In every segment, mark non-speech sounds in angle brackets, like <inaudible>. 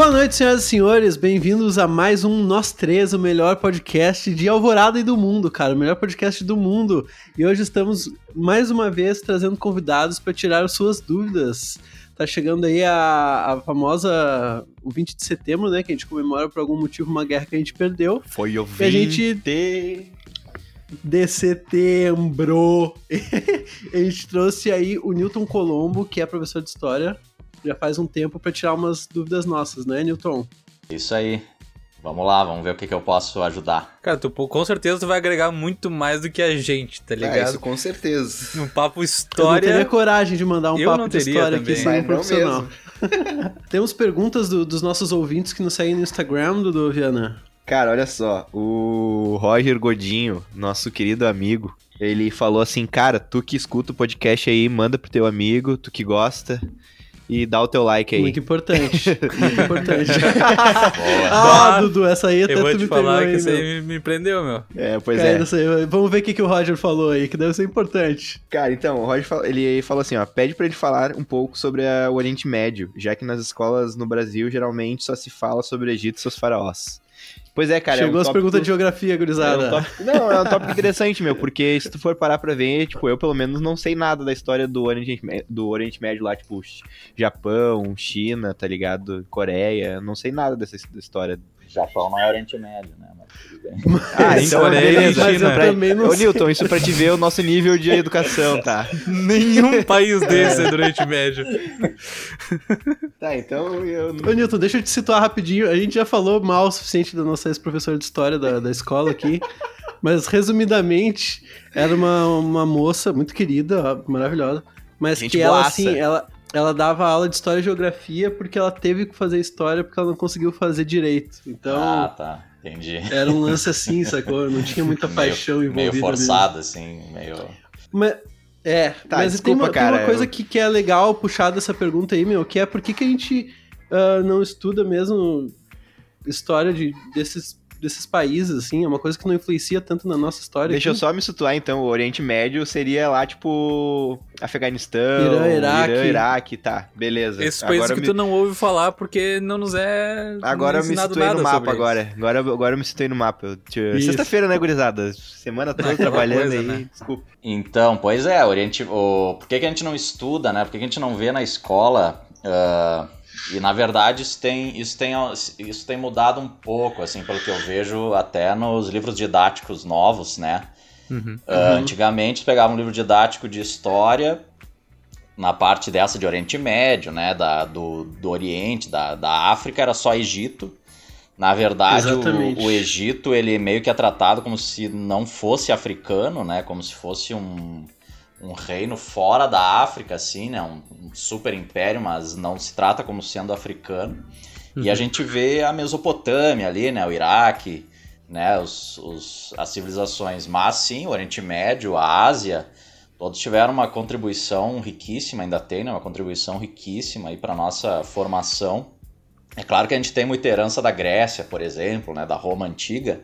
Boa noite, senhoras e senhores. Bem-vindos a mais um Nós Três, o melhor podcast de Alvorada e do mundo, cara. O melhor podcast do mundo. E hoje estamos mais uma vez trazendo convidados para tirar as suas dúvidas. Tá chegando aí a, a famosa o 20 de setembro, né? Que a gente comemora por algum motivo uma guerra que a gente perdeu. Foi o 20 E a gente de setembro. <laughs> a gente trouxe aí o Newton Colombo, que é professor de história, já faz um tempo para tirar umas dúvidas nossas, né, Newton? Isso aí. Vamos lá, vamos ver o que, que eu posso ajudar. Cara, tu, com certeza tu vai agregar muito mais do que a gente, tá Ah, ligado? isso com certeza. Um papo Eu não história. teria coragem de mandar um Eu papo não de história também. aqui sem um profissional. mesmo. <laughs> <laughs> Temos perguntas do- dos nossos ouvintes que nos seguem no Instagram, Dudu Viana. Cara, olha só, o Roger Godinho, nosso querido amigo, ele falou assim, cara, tu que escuta o podcast aí, manda pro teu amigo, tu que gosta, e dá o teu like aí. Muito importante. Muito importante. <laughs> Boa. ah, Dudu, essa aí até Eu vou tu te me falar que aí, isso meu. aí me, prendeu, meu. É, pois Cara, é. não sei, Vamos ver o que, que o Roger falou aí, que deve ser importante. Cara, então, o Roger fala- ele falou assim, ó, pede pra ele falar um pouco sobre a- o Oriente Médio, já que nas escolas no Brasil geralmente só se fala sobre o Egito e seus faraós. Pois é, cara. é Chegou um as tópico- perguntas de geografia, É um gurizada. <laughs> tópico- Não, é um tópico interessante, meu, porque se tu for parar pra ver, tipo, eu pelo menos não sei nada da história do Oriente, do Oriente Médio lá, tipo, Japão, China, tá ligado? Coreia, não sei nada dessa his- história. Japão não é Oriente Médio, né? Mas tudo bem. <laughs> Ah, Nem então nem beleza. Mas eu. Pra- também não Ô, sei. Newton, isso pra te ver o nosso nível de educação, tá? <laughs> Nenhum país desse é do Oriente Médio. Tá, então eu Ô, Newton, deixa eu te situar rapidinho. A gente já falou mal o suficiente da nossa ex-professora de história da, da escola aqui. <laughs> Mas, resumidamente, era uma, uma moça muito querida, maravilhosa. Mas Gente que ela, boaça. assim, ela, ela dava aula de história e geografia porque ela teve que fazer história porque ela não conseguiu fazer direito. Então, Ah, tá. Entendi. era um lance assim, <laughs> sacou? Não tinha muita paixão meio, envolvida. meio forçado, assim, meio. Mas, é, Tá, mas tem, desculpa, uma, tem uma cara, coisa eu- que, que é legal puxar dessa pergunta aí, meu, que é por que, que a gente ah, não estuda mesmo história de, desses, desses países, assim, é uma coisa que não influencia tanto na nossa história. Deixa eu aqui. só me situar, então. O Oriente Médio seria lá, tipo, Afeganistão, Irã, Iraque. Irã, Iraque, tá, beleza. Esses países Agora que me- tu não ouve falar porque não nos é. Agora eu me situei no mapa agora. agora. Agora eu me situei no mapa. Eu te-. Sexta-feira, né, gurizada? Semana toda <laughs> Aquela trabalhando coisa, aí. né? Desculpa. Então, pois é, Oriente. O... Por que, que a gente não estuda, né? Por que, que a gente não vê na escola? ah, E na verdade isso tem, isso, tem, isso tem mudado um pouco, assim, pelo que eu vejo até nos livros didáticos novos, né? Uhum. Ah, antigamente, pegava um livro didático de história, na parte dessa de Oriente Médio, né, da, do, do Oriente, da, da África, era só Egito. Na verdade, o, o Egito, ele meio que é tratado como se não fosse africano, né, como se fosse um, um reino fora da África, assim, né, um, um super império, mas não se trata como sendo africano. E a gente vê a Mesopotâmia ali, né, o Iraque, né, os, os, as civilizações, mas sim, o Oriente Médio, a Ásia, todos tiveram uma contribuição riquíssima, ainda tem, né, uma contribuição riquíssima aí para nossa formação. É claro que a gente tem muita herança da Grécia, por exemplo, né, da Roma antiga,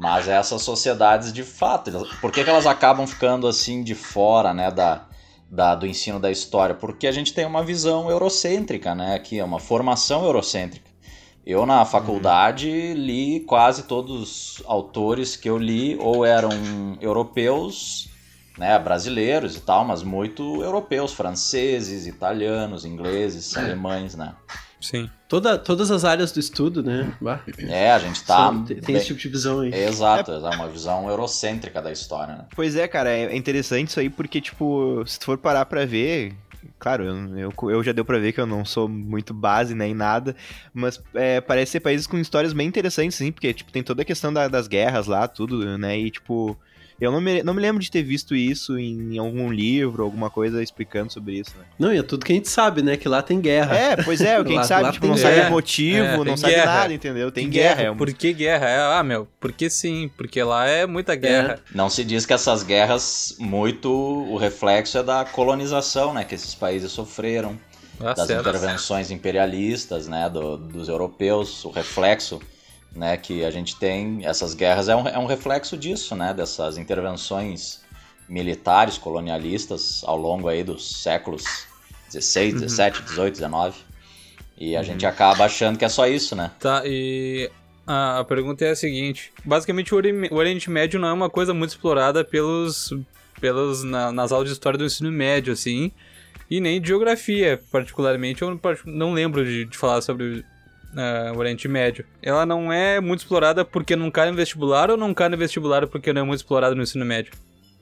mas essas sociedades, de fato, por que, que elas acabam ficando assim de fora, né, da, da- do ensino da história? Porque a gente tem uma visão eurocêntrica, né, aqui é uma formação eurocêntrica. Eu na faculdade li quase todos os autores que eu li ou eram europeus, né, brasileiros e tal, mas muito europeus, franceses, italianos, ingleses, alemães, né? Sim. Toda, todas as áreas do estudo, né? Bah, É, a gente tá tem, tem bem- esse tipo de visão aí. Exato, é uma visão eurocêntrica da história, né? Pois é, cara, é interessante isso aí porque, tipo, se tu for parar pra ver. Claro, eu, eu, eu já deu pra ver que eu não sou muito base, né, em nada, mas é, parece ser países com histórias bem interessantes, assim, porque, tipo, tem toda a questão da- das guerras lá, tudo, né, e, tipo, eu não me, não me lembro de ter visto isso em, algum livro, alguma coisa explicando sobre isso, né. Não, e é tudo que a gente sabe, né? Que lá tem guerra. É, pois é, o que a <laughs> Lá- gente sabe, lá tipo, tem não sabe guerra. o motivo, É, não tem sabe guerra. nada, entendeu? Tem guerra, é um- Por que guerra? É, ah, meu, porque sim, porque lá é muita guerra. Não se diz que essas guerras, muito o reflexo é da colonização, né? Que esses países sofreram, Ah, das certo. intervenções imperialistas, né? do- dos europeus, o reflexo, né? Que a gente tem, essas guerras é um, é um reflexo disso, né? Dessas intervenções militares, colonialistas ao longo aí dos séculos 16, 17, 18, 19. E a gente acaba achando que é só isso, né? Tá, e a, pergunta é a seguinte: basicamente, o, Ori- o Oriente Médio não é uma coisa muito explorada pelos, pelos na- nas aulas de história do ensino médio, assim, e nem de geografia, particularmente. Eu não, não lembro de, de falar sobre o Oriente Médio. Ela não é muito explorada porque não cai no vestibular ou não cai no vestibular porque não é muito explorada no ensino médio?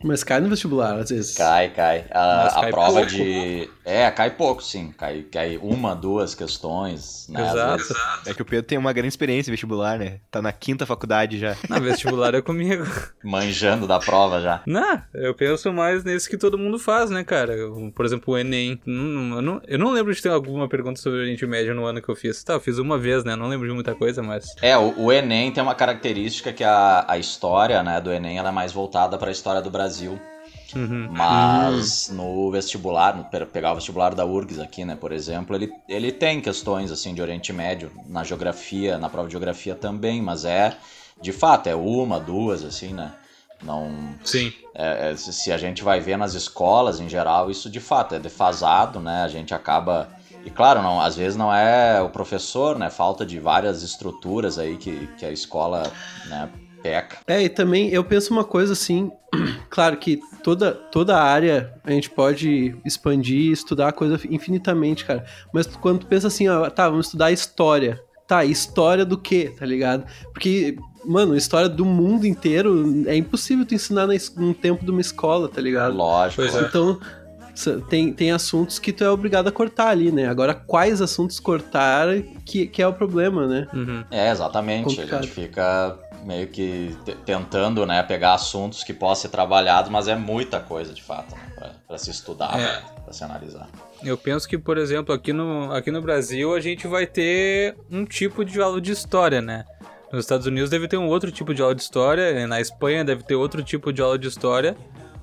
Mas cai no vestibular, às vezes. Cai, cai. A, a cai prova pouco. de. É, cai pouco, sim. Cai, cai uma, duas questões, né? Exato. É que o Pedro tem uma grande experiência em vestibular, né? Tá na quinta faculdade já. Na vestibular é comigo. Manjando da prova já. Não, eu penso mais nesse que todo mundo faz, né, cara? Eu, Por exemplo, o Enem. Eu não, eu não lembro de ter alguma pergunta sobre o Oriente Médio no ano que eu fiz. Tá, eu fiz uma vez, né? Não lembro de muita coisa, mas. É, o, o Enem tem uma característica que a, a história né, do Enem ela é mais voltada para a história do Brasil. Uhum. Mas no vestibular, no, pe- pegar o vestibular da URGS aqui, né, por exemplo, ele, ele tem questões assim de Oriente Médio na geografia, na prova de geografia também, mas é de fato é uma, duas assim, né? Não Sim. é, é, se se a gente vai ver nas escolas em geral, isso de fato é defasado, né? A gente acaba e claro, não, às vezes não é o professor, né? Falta de várias estruturas aí que, que a escola, né, peca. É, e também eu penso uma coisa assim, <clears throat> claro que toda, toda área a gente pode expandir e estudar a coisa infinitamente, cara. Mas quando tu pensa assim, ó, tá, vamos estudar história. Tá, história do quê, tá ligado? Porque, mano, história do mundo inteiro é impossível tu ensinar num tempo de uma escola, tá ligado? Lógico. É. Então, tem, tem assuntos que tu é obrigado a cortar ali, né? Agora, quais assuntos cortar que, que é o problema, né? Uhum. É, exatamente. Complicado. A gente fica meio que te- tentando, né, pegar assuntos que possam ser trabalhados, mas é muita coisa de fato, né, pra se estudar, É. pra se analisar. Eu penso que, por exemplo, aqui no, aqui no Brasil a gente vai ter um tipo de aula de história, né? Nos Estados Unidos deve ter um outro tipo de aula de história, na Espanha deve ter outro tipo de aula de história,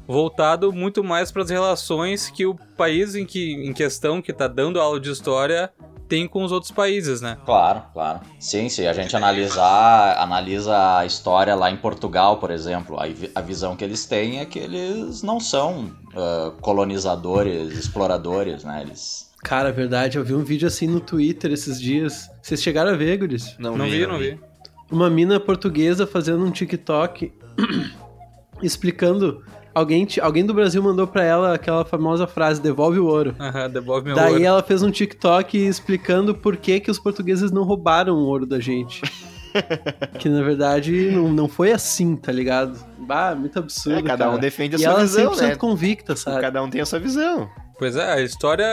voltado muito mais para as relações que o país em, que, em questão que tá dando aula de história tem com os outros países, né? Claro, claro. Sim, se a gente analisar, analisa a história lá em Portugal, por exemplo, a, vi- a visão que eles têm é que eles não são ah, colonizadores, exploradores, né? Eles Cara, verdade, eu vi um vídeo assim no Twitter esses dias. Vocês chegaram a ver, Guris? Não, vi, não vi. Uma mina portuguesa fazendo um TikTok <clears throat> explicando. Alguém, alguém do Brasil mandou pra ela aquela famosa frase: devolve o ouro. Aham, devolve meu Daí ouro. ela fez um TikTok explicando por que, que os portugueses não roubaram o ouro da gente. <laughs> que na verdade não, não foi assim, tá ligado? Bah, muito absurdo. É, cada um cara. defende a E sua ela é visão, 100% né? convicta, sabe? Cada um tem a sua visão. Pois é, a história,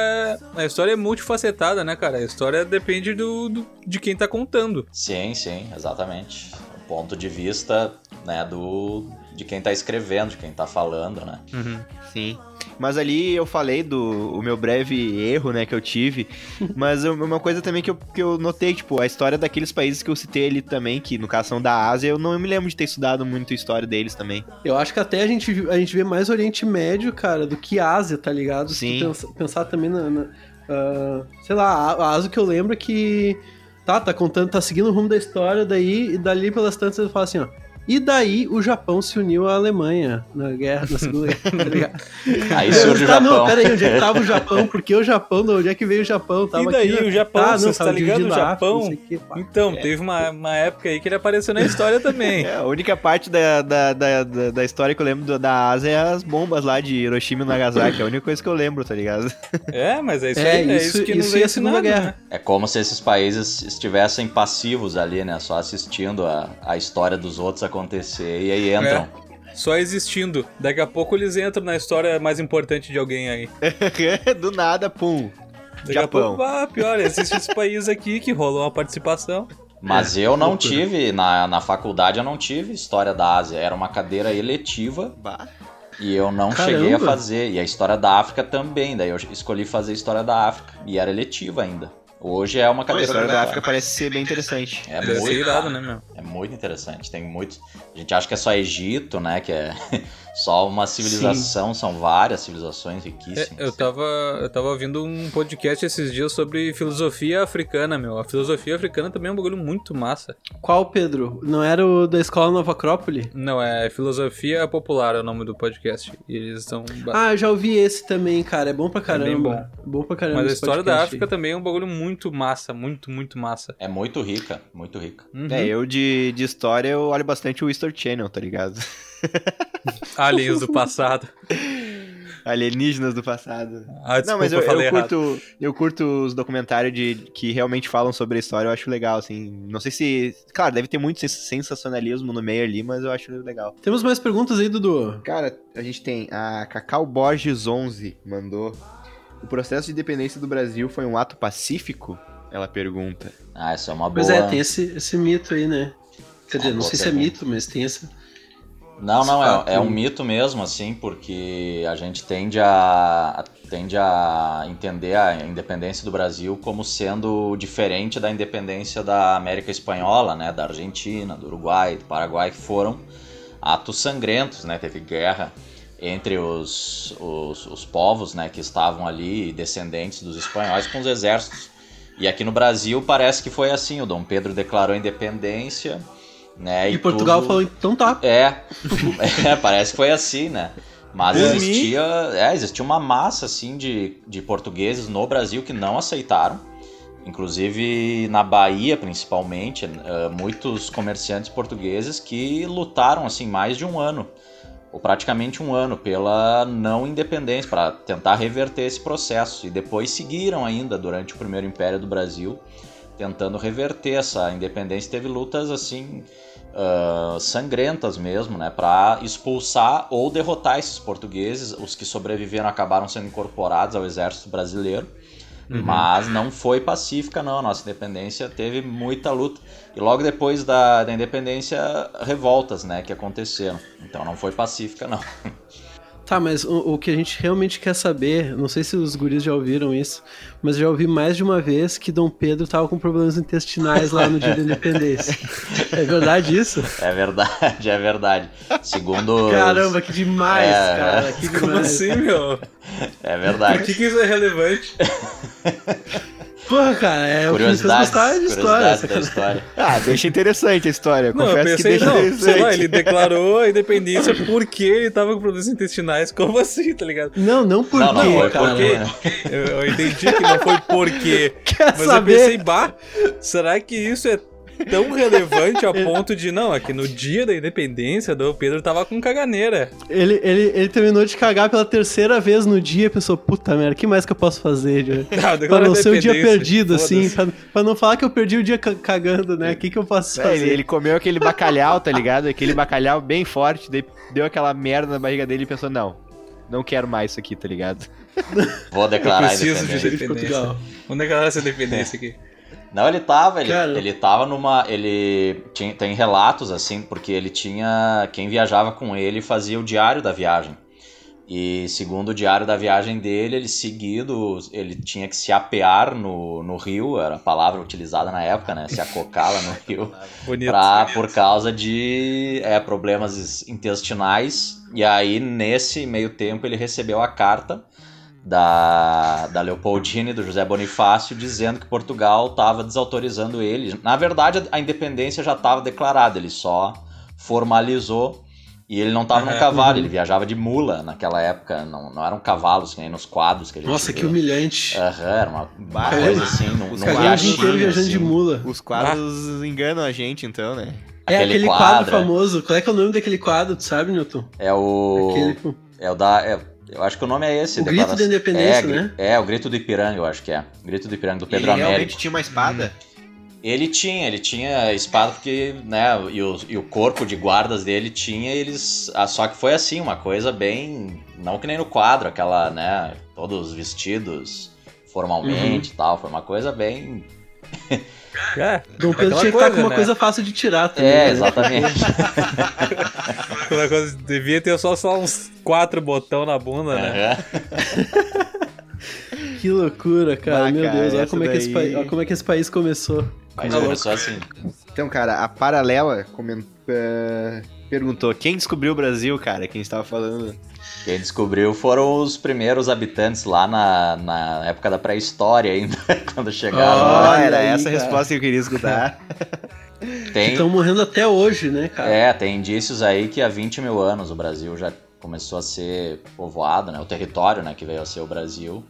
a história é multifacetada, né, cara? A história depende do, do- de quem tá contando. Sim, sim, exatamente. O ponto de vista, né, do de quem tá escrevendo, de quem tá falando, né? Uhum. Sim. Mas ali eu falei do o meu breve erro, né, que eu tive. <laughs> Mas eu- uma coisa também que eu, que eu notei, tipo, a história daqueles países que eu citei ali também, que no caso são da Ásia, eu não me lembro de ter estudado muito a história deles também. Eu acho que até a gente, a gente vê mais Oriente Médio, cara, do que Ásia, tá ligado? Se Sim. pensa- pensar também na. na, ah, sei lá, a, a Ásia que eu lembro é que. Tá, tá contando, tá seguindo o rumo da história, daí, e dali pelas tantas ele fala assim, ó. E daí o Japão se uniu à Alemanha na guerra, na Segunda Guerra, <laughs> tá ligado? Aí surge o tá, Japão. não, pera aí, onde é que tava o Japão? Por que o Japão? De onde é que veio o Japão? Tava E daí aqui, né? o Japão, Ah, vocês tava tá ligado? O a África, Japão? não o pá. Então, teve uma, uma época aí que ele apareceu na história também. <laughs> É, a única parte da, da, da, da, história que eu lembro da Ásia é as bombas lá de Hiroshima e Nagasaki. É a única coisa que eu lembro, tá ligado? <laughs> É, mas é isso É, aí, é isso- isso que nos isso é a Segunda ensinado, Guerra. né? É como se esses países estivessem passivos ali, né? Só assistindo a, a história dos outros acontecer e aí entram. Só existindo. Daqui a pouco eles entram na história mais importante de alguém aí. <laughs> do nada, pum. Daqui Japão. a pouco, ah, pior, existe esse país aqui que rolou uma participação. Mas eu não tive, na, na faculdade eu não tive história da Ásia. Era uma cadeira eletiva Bah. e eu não Caramba. cheguei a fazer. E a história da África também. Daí eu escolhi fazer história da África. E era eletiva ainda. Hoje é uma A cadeira obrigatória. África parece ser bem interessante. É Deve muito, irado, né, meu? é muito interessante. Tem muito. A gente acha que é só Egito, né? Que é só uma civilização. São várias civilizações É, riquíssimas. eu tava, eu tava ouvindo um podcast esses dias sobre filosofia africana, meu. A filosofia africana também é um bagulho muito massa. Qual, Pedro? Não era o da escola Nova Acrópole? Não, é filosofia popular é o nome do podcast. E eles estão. Ah, já ouvi esse também, cara. É bom pra caramba. bem bom. É bom pra caramba. Mas a história da África aí. também é um bagulho muito muito massa, muito, muito massa. É muito rica, muito rica. Uhum. É, eu de, de história eu olho bastante o History Channel, tá ligado? <laughs> Aliens do passado. Alienígenas do passado. Ah, desculpa, Não, mas eu, falei eu errado. curto, eu curto os documentários de, que realmente falam sobre a história, eu acho legal, assim. Não sei se. Claro, deve ter muito sens- sensacionalismo no meio ali, mas eu acho legal. Temos mais perguntas aí, Dudu? Cara, a gente tem a Cacau Borges 11 mandou. O processo de independência do Brasil foi um ato pacífico? Ela pergunta. Ah, isso é uma boa. Pois é, tem esse, esse mito aí, né? Quer dizer, Ah, não sei se é mito, mas tem essa. Não, não, é, é um mito mesmo, assim, porque a gente tende a, tende a entender a independência do Brasil como sendo diferente da independência da América Espanhola, né, da Argentina, do Uruguai, do Paraguai, que foram atos sangrentos, né, teve guerra entre os, os, os povos, né, que estavam ali, descendentes dos espanhóis, com os exércitos. E aqui no Brasil parece que foi assim, o Dom Pedro declarou a independência, né, E, Portugal tudo- falou, então tá. é, <laughs> é, parece que foi assim, né? Mas Por existia, é, existia uma massa assim de, de portugueses no Brasil que não aceitaram. Inclusive na Bahia, principalmente, eh, muitos comerciantes portugueses que lutaram assim mais de um ano, ou praticamente um ano, pela não independência, para tentar reverter esse processo. E depois seguiram ainda durante o primeiro Império do Brasil, tentando reverter essa independência. Teve lutas assim ah, sangrentas mesmo, né, para expulsar ou derrotar esses portugueses. Os que sobreviveram acabaram sendo incorporados ao exército brasileiro, mas não foi pacífica não. A nossa independência teve muita luta e logo depois da, da independência revoltas, né, que aconteceram. Então não foi pacífica não. <laughs> Tá, mas o, o que a gente realmente quer saber, não sei se os guris já ouviram isso, mas eu já ouvi mais de uma vez que Dom Pedro tava com problemas intestinais lá no dia da independência. <laughs> É verdade isso? É verdade, é verdade. Segundo Caramba, que demais, É, cara. Que Como demais. assim, meu? é Por verdade. que, que isso é relevante? <laughs> Porra, cara, é o que me fez gostar de história. história. <laughs> Ah, deixa interessante a história. Não, eu Confesso que pensei, deixa não, interessante. sei lá, ele declarou a independência porque ele tava com problemas intestinais. Como assim, tá ligado? Não, não por Não, não, cara. porque Eu, eu entendi que não foi porque. <laughs> Quer Mas saber? eu pensei, bah, será que isso é tão relevante a <laughs> ponto de. Não, é que no dia da independência, Dom Pedro tava com caganeira. Ele, ele, ele terminou de cagar pela terceira vez no dia e pensou, puta merda, o que mais que eu posso fazer? Diego? <laughs> Ah, pra não ser um dia perdido, assim, pra, pra não falar que eu perdi o dia ca- cagando, né? O que, que eu posso É, fazer? ele, ele comeu aquele bacalhau, tá ligado? Aquele bacalhau bem forte, daí deu aquela merda na barriga dele e pensou, não, não quero mais isso aqui, tá ligado? vou Eu declarar a preciso de independência. de. Vamos declarar essa independência aqui. Não, ele tava, ele, Cara. ele tava numa. Ele tinha, tem relatos, assim, porque ele tinha. Quem viajava com ele fazia o diário da viagem. E segundo o diário da viagem dele, ele seguido, ele tinha que se apear no, no rio, era a palavra utilizada na época, né? Se acocar lá no <laughs> rio. Bonito. Pra, por causa de é, problemas intestinais. E aí, nesse meio tempo, ele recebeu a carta da, da Leopoldina e do José Bonifácio dizendo que Portugal estava desautorizando ele. Na verdade, a independência já estava declarada, ele só formalizou. E ele não estava num Aham. cavalo, Uhum. ele viajava de mula naquela época, não, não eram cavalos que nem nos quadros que a gente Nossa, que humilhante. Aham, era uma, uma coisa assim, num, os num viajando de assim. mula. Os quadros enganam a gente, então, né? É Aquele aquele quadro, quadro, é. famoso. Qual é que é o nome daquele quadro, tu sabe, Newton? É o. Aquele... É o da. é- eu acho que o nome é esse. O Grito da Independência, é, né? É, o Grito do Ipiranga, eu acho que é. O Grito do Ipiranga, do Pedro ele realmente Américo. tinha uma espada? Ele tinha, ele tinha espada porque, né, e o, e o corpo de guardas dele tinha, eles. ah, Só que foi assim, uma coisa bem. Não que nem no quadro, aquela, né, todos vestidos formalmente Uhum. e tal. Foi uma coisa bem. <laughs> É, Dom Pedro tinha que estar com uma né? coisa fácil de tirar também. É, né? <laughs> exatamente. Aquela coisa, devia ter só, só uns quatro botão na bunda, né? Aham. <laughs> Que loucura, cara. Ah, Meu cara, Deus, olha como, é que esse olha como é que esse país começou. Mas louco. começou assim. Então, cara, a Paralela coment... eh, perguntou, quem descobriu o Brasil, cara? Quem estava falando? Quem descobriu foram os primeiros habitantes lá na, na época da pré-história ainda, <laughs> quando chegaram. Olha Ah, era aí, essa a resposta que eu queria escutar. <laughs> Estão morrendo até hoje, né, cara? é, tem indícios aí que há 20 mil anos o Brasil já começou a ser povoado, né? O território, né, que veio a ser o Brasil.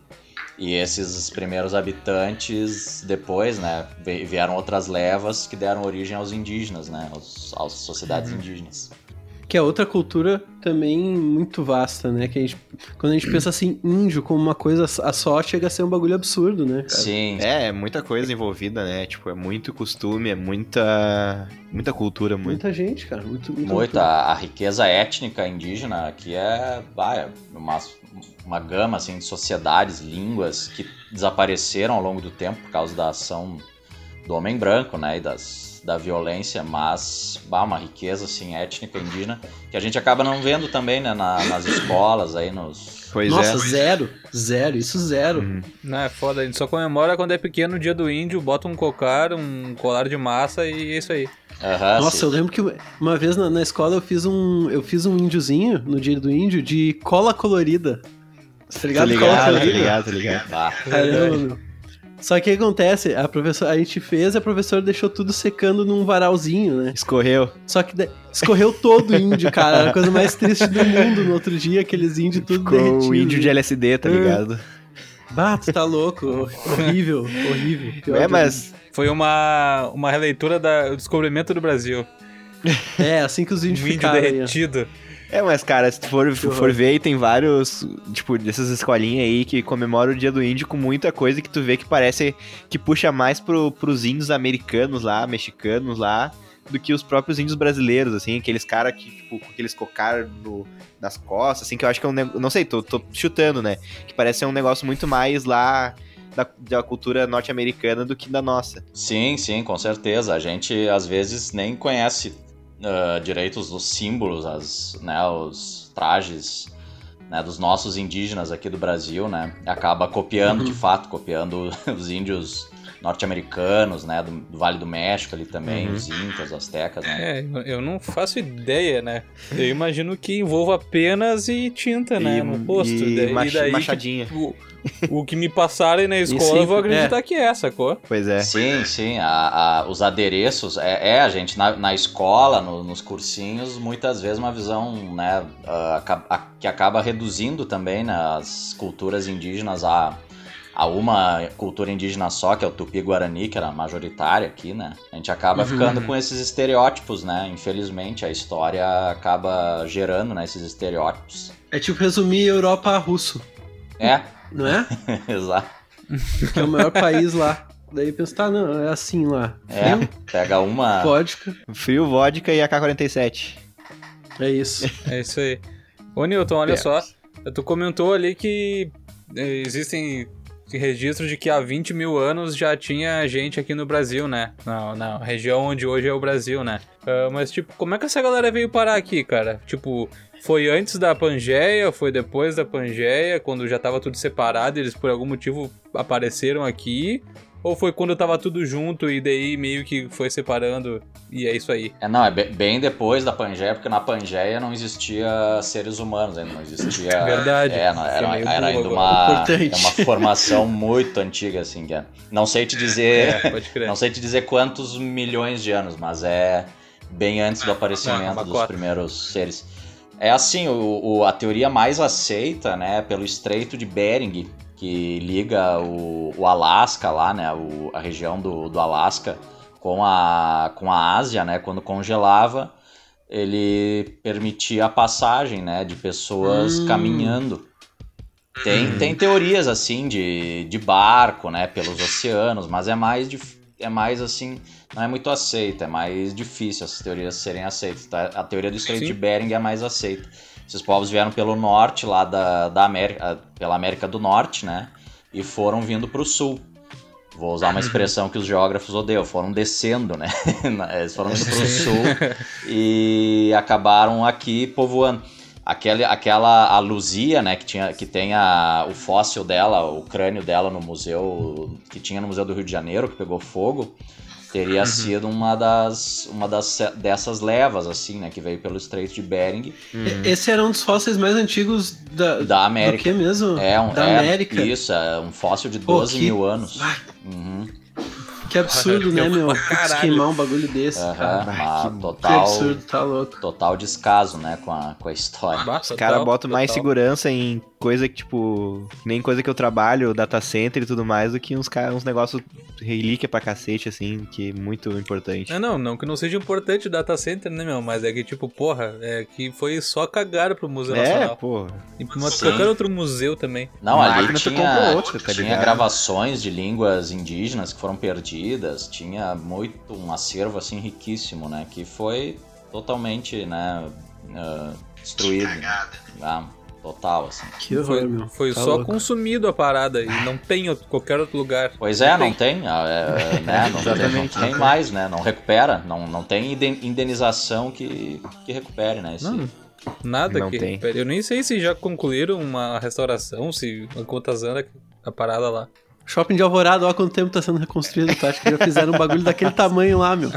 E esses primeiros habitantes, depois, né, vieram outras levas que deram origem aos indígenas, né, aos, às sociedades indígenas. Que é outra cultura também muito vasta, né? Que a gente, quando a gente pensa assim, índio como uma coisa a só, chega a ser um bagulho absurdo, né? cara? Sim, É, é muita coisa envolvida, né? Tipo, é muito costume, é muita. muita cultura, muito. Muita gente, cara. Muito, muito Muito, a, a riqueza étnica indígena aqui é, é uma, uma gama assim, de sociedades, línguas que desapareceram ao longo do tempo por causa da ação do homem branco, né, e das, da violência, mas bah, uma riqueza assim, étnica indígena que a gente acaba não vendo também né, na- nas escolas, aí nos... Pois Nossa, é. zero. Zero, isso zero. Uhum. Não, é foda, a gente só comemora quando é pequeno o dia do índio, bota um cocar, um colar de massa e é isso aí. Aham, Nossa, sim. eu lembro que uma vez na, na escola eu fiz um. Eu fiz um índiozinho no dia do índio de cola colorida. Tá ligado? Cola ligado, colorida. ligado, tô ligado. Bah, Caramba, meu. Só que o que acontece? A, professora, a gente fez e a professora deixou tudo secando num varalzinho, né? Escorreu. Só que de- escorreu todo o índio, cara. Era a coisa mais triste do mundo no outro dia, aqueles índios tudo Ficou derretidos. o índio de LSD, tá É. ligado? Bah, tu tá louco. Horrível, horrível. Pior É, mas. Foi uma, uma releitura do descobrimento do Brasil. É, assim que os Um índios índio ficaram aí, ó. derretido. É, mas, cara, se tu for, for ver tem vários, tipo, dessas escolinhas aí que comemoram o dia do índio com muita coisa que tu vê que parece que puxa mais pro, pros índios americanos lá, mexicanos lá, do que os próprios índios brasileiros, assim, aqueles caras que, tipo, com aqueles cocar no, nas costas, assim, que eu acho que é um negócio, não sei, tô, tô chutando, né, que parece ser um negócio muito mais lá da, da cultura norte-americana do que da nossa. Sim, sim, com certeza. A gente às vezes nem conhece ah, direitos dos símbolos, as, né, os trajes né, dos nossos indígenas aqui do Brasil, né? Acaba copiando, de fato, copiando <laughs> os índios norte-americanos, né? Do, do Vale do México ali também, Uhum. os incas, os astecas, né? É, eu- não faço ideia, né? Eu imagino que envolva penas e tinta, né? E- no rosto. e daí, mach- daí, machadinha. tipo, o que me passarem na <laughs> escola, sim, eu vou acreditar que é, sacou? Pois é. Sim, sim, a- a- os adereços, é, é, a gente na, na escola, no- nos cursinhos, muitas vezes uma visão né, ah, a- que acaba reduzindo também né, as culturas indígenas a, a uma cultura indígena só, que é o Tupi-Guarani, que era majoritária aqui, né? A gente acaba Uhum. ficando com esses estereótipos, né? Infelizmente, a história acaba gerando né, esses estereótipos. É tipo resumir Europa a russo, É, não é? <laughs> exato. Que é o maior país lá. Daí pensa, tá, não, é assim lá. É, Frio, pega uma... vodka, Frio, vodka e AK-47. é isso. É isso aí. Ô Newton, olha É. só. Tu comentou ali que eh, existem registros de que há 20 mil anos já tinha gente aqui no Brasil, né? Na, na região onde hoje é o Brasil, né? Ah, mas, tipo, como é que essa galera veio parar aqui, cara? Tipo, foi antes da Pangeia, foi depois da Pangeia, quando já tava tudo separado, eles por algum motivo apareceram aqui? Ou foi quando tava tudo junto e daí meio que foi separando e é isso aí? É, não, é be- bem depois da Pangeia, porque na Pangeia não existia seres humanos ainda, não existia... <laughs> Verdade. É, não, era, meio era ainda uma, Importante. é uma formação muito antiga, assim, que é. Não sei te dizer... <laughs> É, pode crer. Não sei te dizer quantos milhões de anos, mas é bem antes do aparecimento uma dos primeiros seres. É assim, o, o- a teoria mais aceita, né, pelo Estreito de Bering, que liga o, o Alasca lá, né, o- a região do, do Alasca com a, com a Ásia, né, quando congelava, ele permitia a passagem, né, de pessoas Hum. caminhando. Tem, tem teorias assim de, de barco, né, pelos oceanos, mas é mais é mais assim, não é muito aceita, é mais difícil essas teorias serem aceitas. tá? A teoria do Estreito de Bering é mais aceita. Esses povos vieram pelo norte lá da, da América, pela América do Norte, né, e foram vindo para o sul. Vou usar uma expressão que os geógrafos odeiam, foram descendo, né? <laughs> Eles foram indo para o <laughs> sul e acabaram aqui povoando. Aquela, aquela a Luzia, né, que, tinha, que tem a, o fóssil dela, o crânio dela no museu, que tinha no Museu do Rio de Janeiro, que pegou fogo, teria sido uma das, uma das dessas levas, assim, né, que veio pelo Estreito de Bering, E- Esse era um dos fósseis mais antigos da, da do América. que mesmo? É, um, da é, América. Isso, é um fóssil de Pô, 12 que- mil anos. Uhum, Que absurdo, né, meu? Caralho. Queimar um bagulho desse. uma Que total, absurdo, tá louco. total descaso, né, com a, com a história. Bah, Os caras total, botam mais total. segurança em coisa que, tipo, nem coisa que eu trabalho, data center e tudo mais, do que uns, uns negócios relíquia pra cacete, assim, que é muito importante. É, não, não que não seja importante o data center, né, meu? Mas é que, tipo, porra, é que foi só cagar pro Museu É, Nacional. pô. E pra qualquer outro museu também. Não, A ali tinha, outra, tá tinha gravações de línguas indígenas que foram perdidas, tinha muito um acervo assim riquíssimo, né? Que foi totalmente, né, ah, destruído. Ah, total, assim. Que horror, Foi, meu. foi Tá só louco. consumido a parada e não tem outro- qualquer outro lugar. Pois é, não tem, ah, é, <laughs> né, não, tem, não Exatamente. tem mais, né? Não recupera, não, não tem inde- indenização que, que recupere, né? esse- Não, Nada Não que. tem. Eu nem sei se já concluíram uma restauração, se quantas anos a parada lá. Shopping de Alvorada, olha quanto tempo tá sendo reconstruído. Tu acha que já fizeram um bagulho daquele tamanho lá, meu?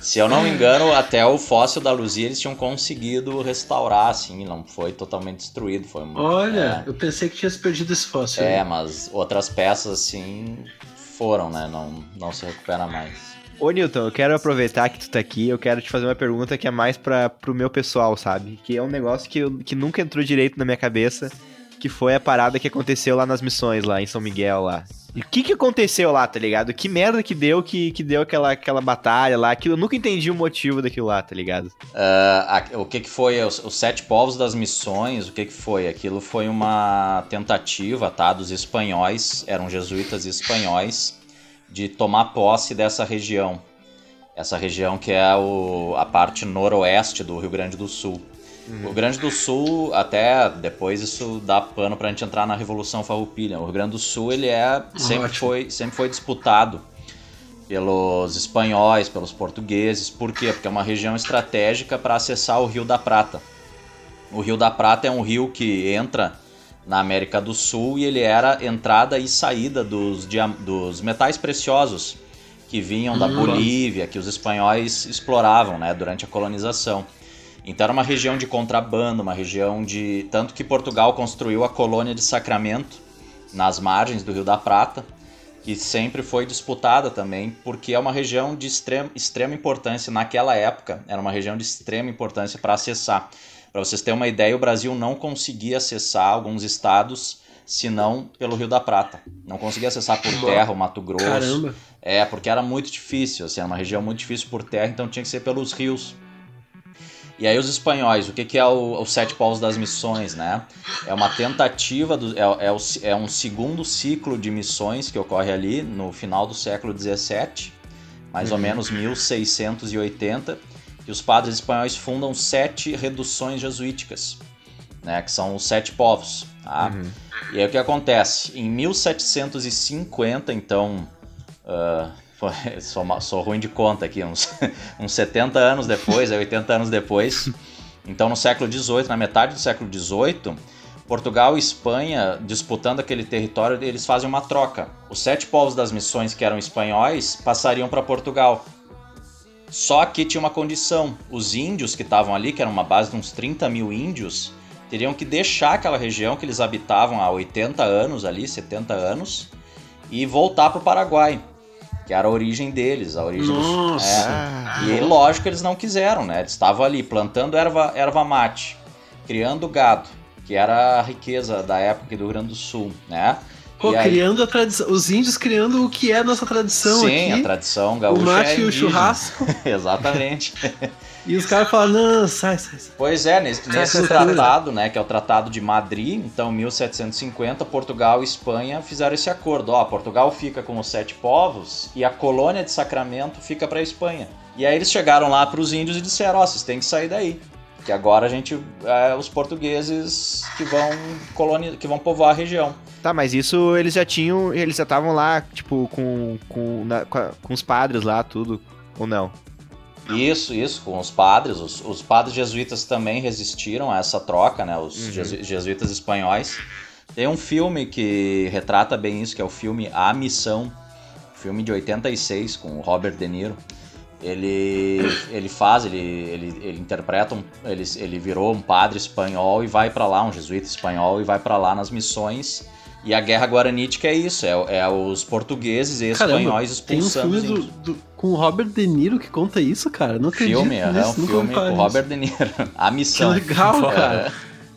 Se eu não me engano, até o fóssil da Luzia eles tinham conseguido restaurar, assim, não foi totalmente destruído. Foi um- Olha, é. eu pensei que tinha se perdido esse fóssil. É, aí. mas outras peças, assim, foram, né? Não, não se recupera mais. Ô, Newton, eu quero aproveitar que tu tá aqui, eu quero te fazer uma pergunta que é mais pra, pro meu pessoal, sabe? Que é um negócio que, eu- que nunca entrou direito na minha cabeça, que foi a parada que aconteceu lá nas missões, lá em São Miguel, lá. E o que que aconteceu lá, tá ligado? Que merda que deu, que, que deu aquela, aquela batalha lá, que eu nunca entendi o motivo daquilo lá, tá ligado? Ah, a- o que que foi os, os sete povos das missões? O que que foi? Aquilo foi uma tentativa, tá? Dos espanhóis, eram jesuítas espanhóis, de tomar posse dessa região. Essa região que é o- a parte noroeste do Rio Grande do Sul. O Rio Grande do Sul, até depois isso dá pano pra gente entrar na Revolução Farroupilha. O Rio Grande do Sul, ele é sempre Ótimo. foi, sempre foi disputado pelos espanhóis, pelos portugueses. Por quê? Porque é uma região estratégica para acessar o Rio da Prata. O Rio da Prata é um rio que entra na América do Sul e ele era entrada e saída dos, dos metais preciosos que vinham da Hum. Bolívia, que os espanhóis exploravam né, durante a colonização. Então era uma região de contrabando, uma região de. Tanto que Portugal construiu a colônia de Sacramento nas margens do Rio da Prata, que sempre foi disputada também, porque é uma região de extrema, extrema importância naquela época, era uma região de extrema importância para acessar. Para vocês terem uma ideia, o Brasil não conseguia acessar alguns estados senão pelo Rio da Prata. Não conseguia acessar por terra o Mato Grosso. Caramba. É, porque era muito difícil, assim, era uma região muito difícil por terra, então tinha que ser pelos rios. E aí os espanhóis, o que, que é o, o Sete Povos das Missões, né? É uma tentativa, do, é, é, o- é um segundo ciclo de missões que ocorre ali no final do século XVII, mais ou menos 1680, que os padres espanhóis fundam sete reduções jesuíticas, né? Que são os sete povos, tá? E aí o que acontece? Em 1750, então, foi- <laughs> sou, sou ruim de conta aqui, uns, <laughs> uns 70 anos depois, é 80 anos depois. Então, no século XVIII, na metade do século XVIII, Portugal e Espanha, disputando aquele território, eles fazem uma troca. Os sete povos das missões que eram espanhóis passariam para Portugal. Só que tinha uma condição: os índios que estavam ali, que era uma base de uns 30 mil índios, teriam que deixar aquela região que eles habitavam há 80 anos ali, 70 anos, e voltar para o Paraguai, que era a origem deles, a origem dos- Nossa. é. Ah, E lógico, eles não quiseram, né? Eles estavam ali plantando erva, erva mate, criando gado, que era a riqueza da época do Rio Grande do Sul, né? Pô, aí- criando a tradição. Os índios criando o que é a nossa tradição Sim, a aqui. tradição O gaúcha mate é e o churrasco. <laughs> Exatamente. E os caras falam, não, sai, sai, sai. Pois é, nesse, nesse tratado, né, que é o Tratado de Madrid, então 1750, Portugal e Espanha fizeram esse acordo. Ó, Portugal fica com os sete povos e a colônia de Sacramento fica para a Espanha. E aí eles chegaram lá para os índios e disseram: ó, vocês têm que sair daí. Que agora a gente, é, os portugueses que vão coloni que vão povoar a região. Tá, mas isso eles já tinham. Eles já estavam lá, tipo, com, com, na- com, a- com os padres lá, tudo. Ou não? Isso, isso, com os padres. Os, os padres jesuítas também resistiram a essa troca, né? Os Uhum. jesu- jesuítas espanhóis. Tem um filme que retrata bem isso, que é o filme A Missão, filme de 86, com o Robert De Niro. Ele, ele faz, ele, ele, ele interpreta, um, ele, ele virou um padre espanhol e vai pra lá, um jesuíta espanhol, e vai pra lá nas missões. E a Guerra Guaranítica é isso, é, é os portugueses e espanhóis Tem um expulsando filme do, do- com o Robert De Niro que conta isso, cara. Não acredito Filme, é nisso, um nunca ouvi filme com nisso. Robert De Niro. A Que missão. legal, É. cara.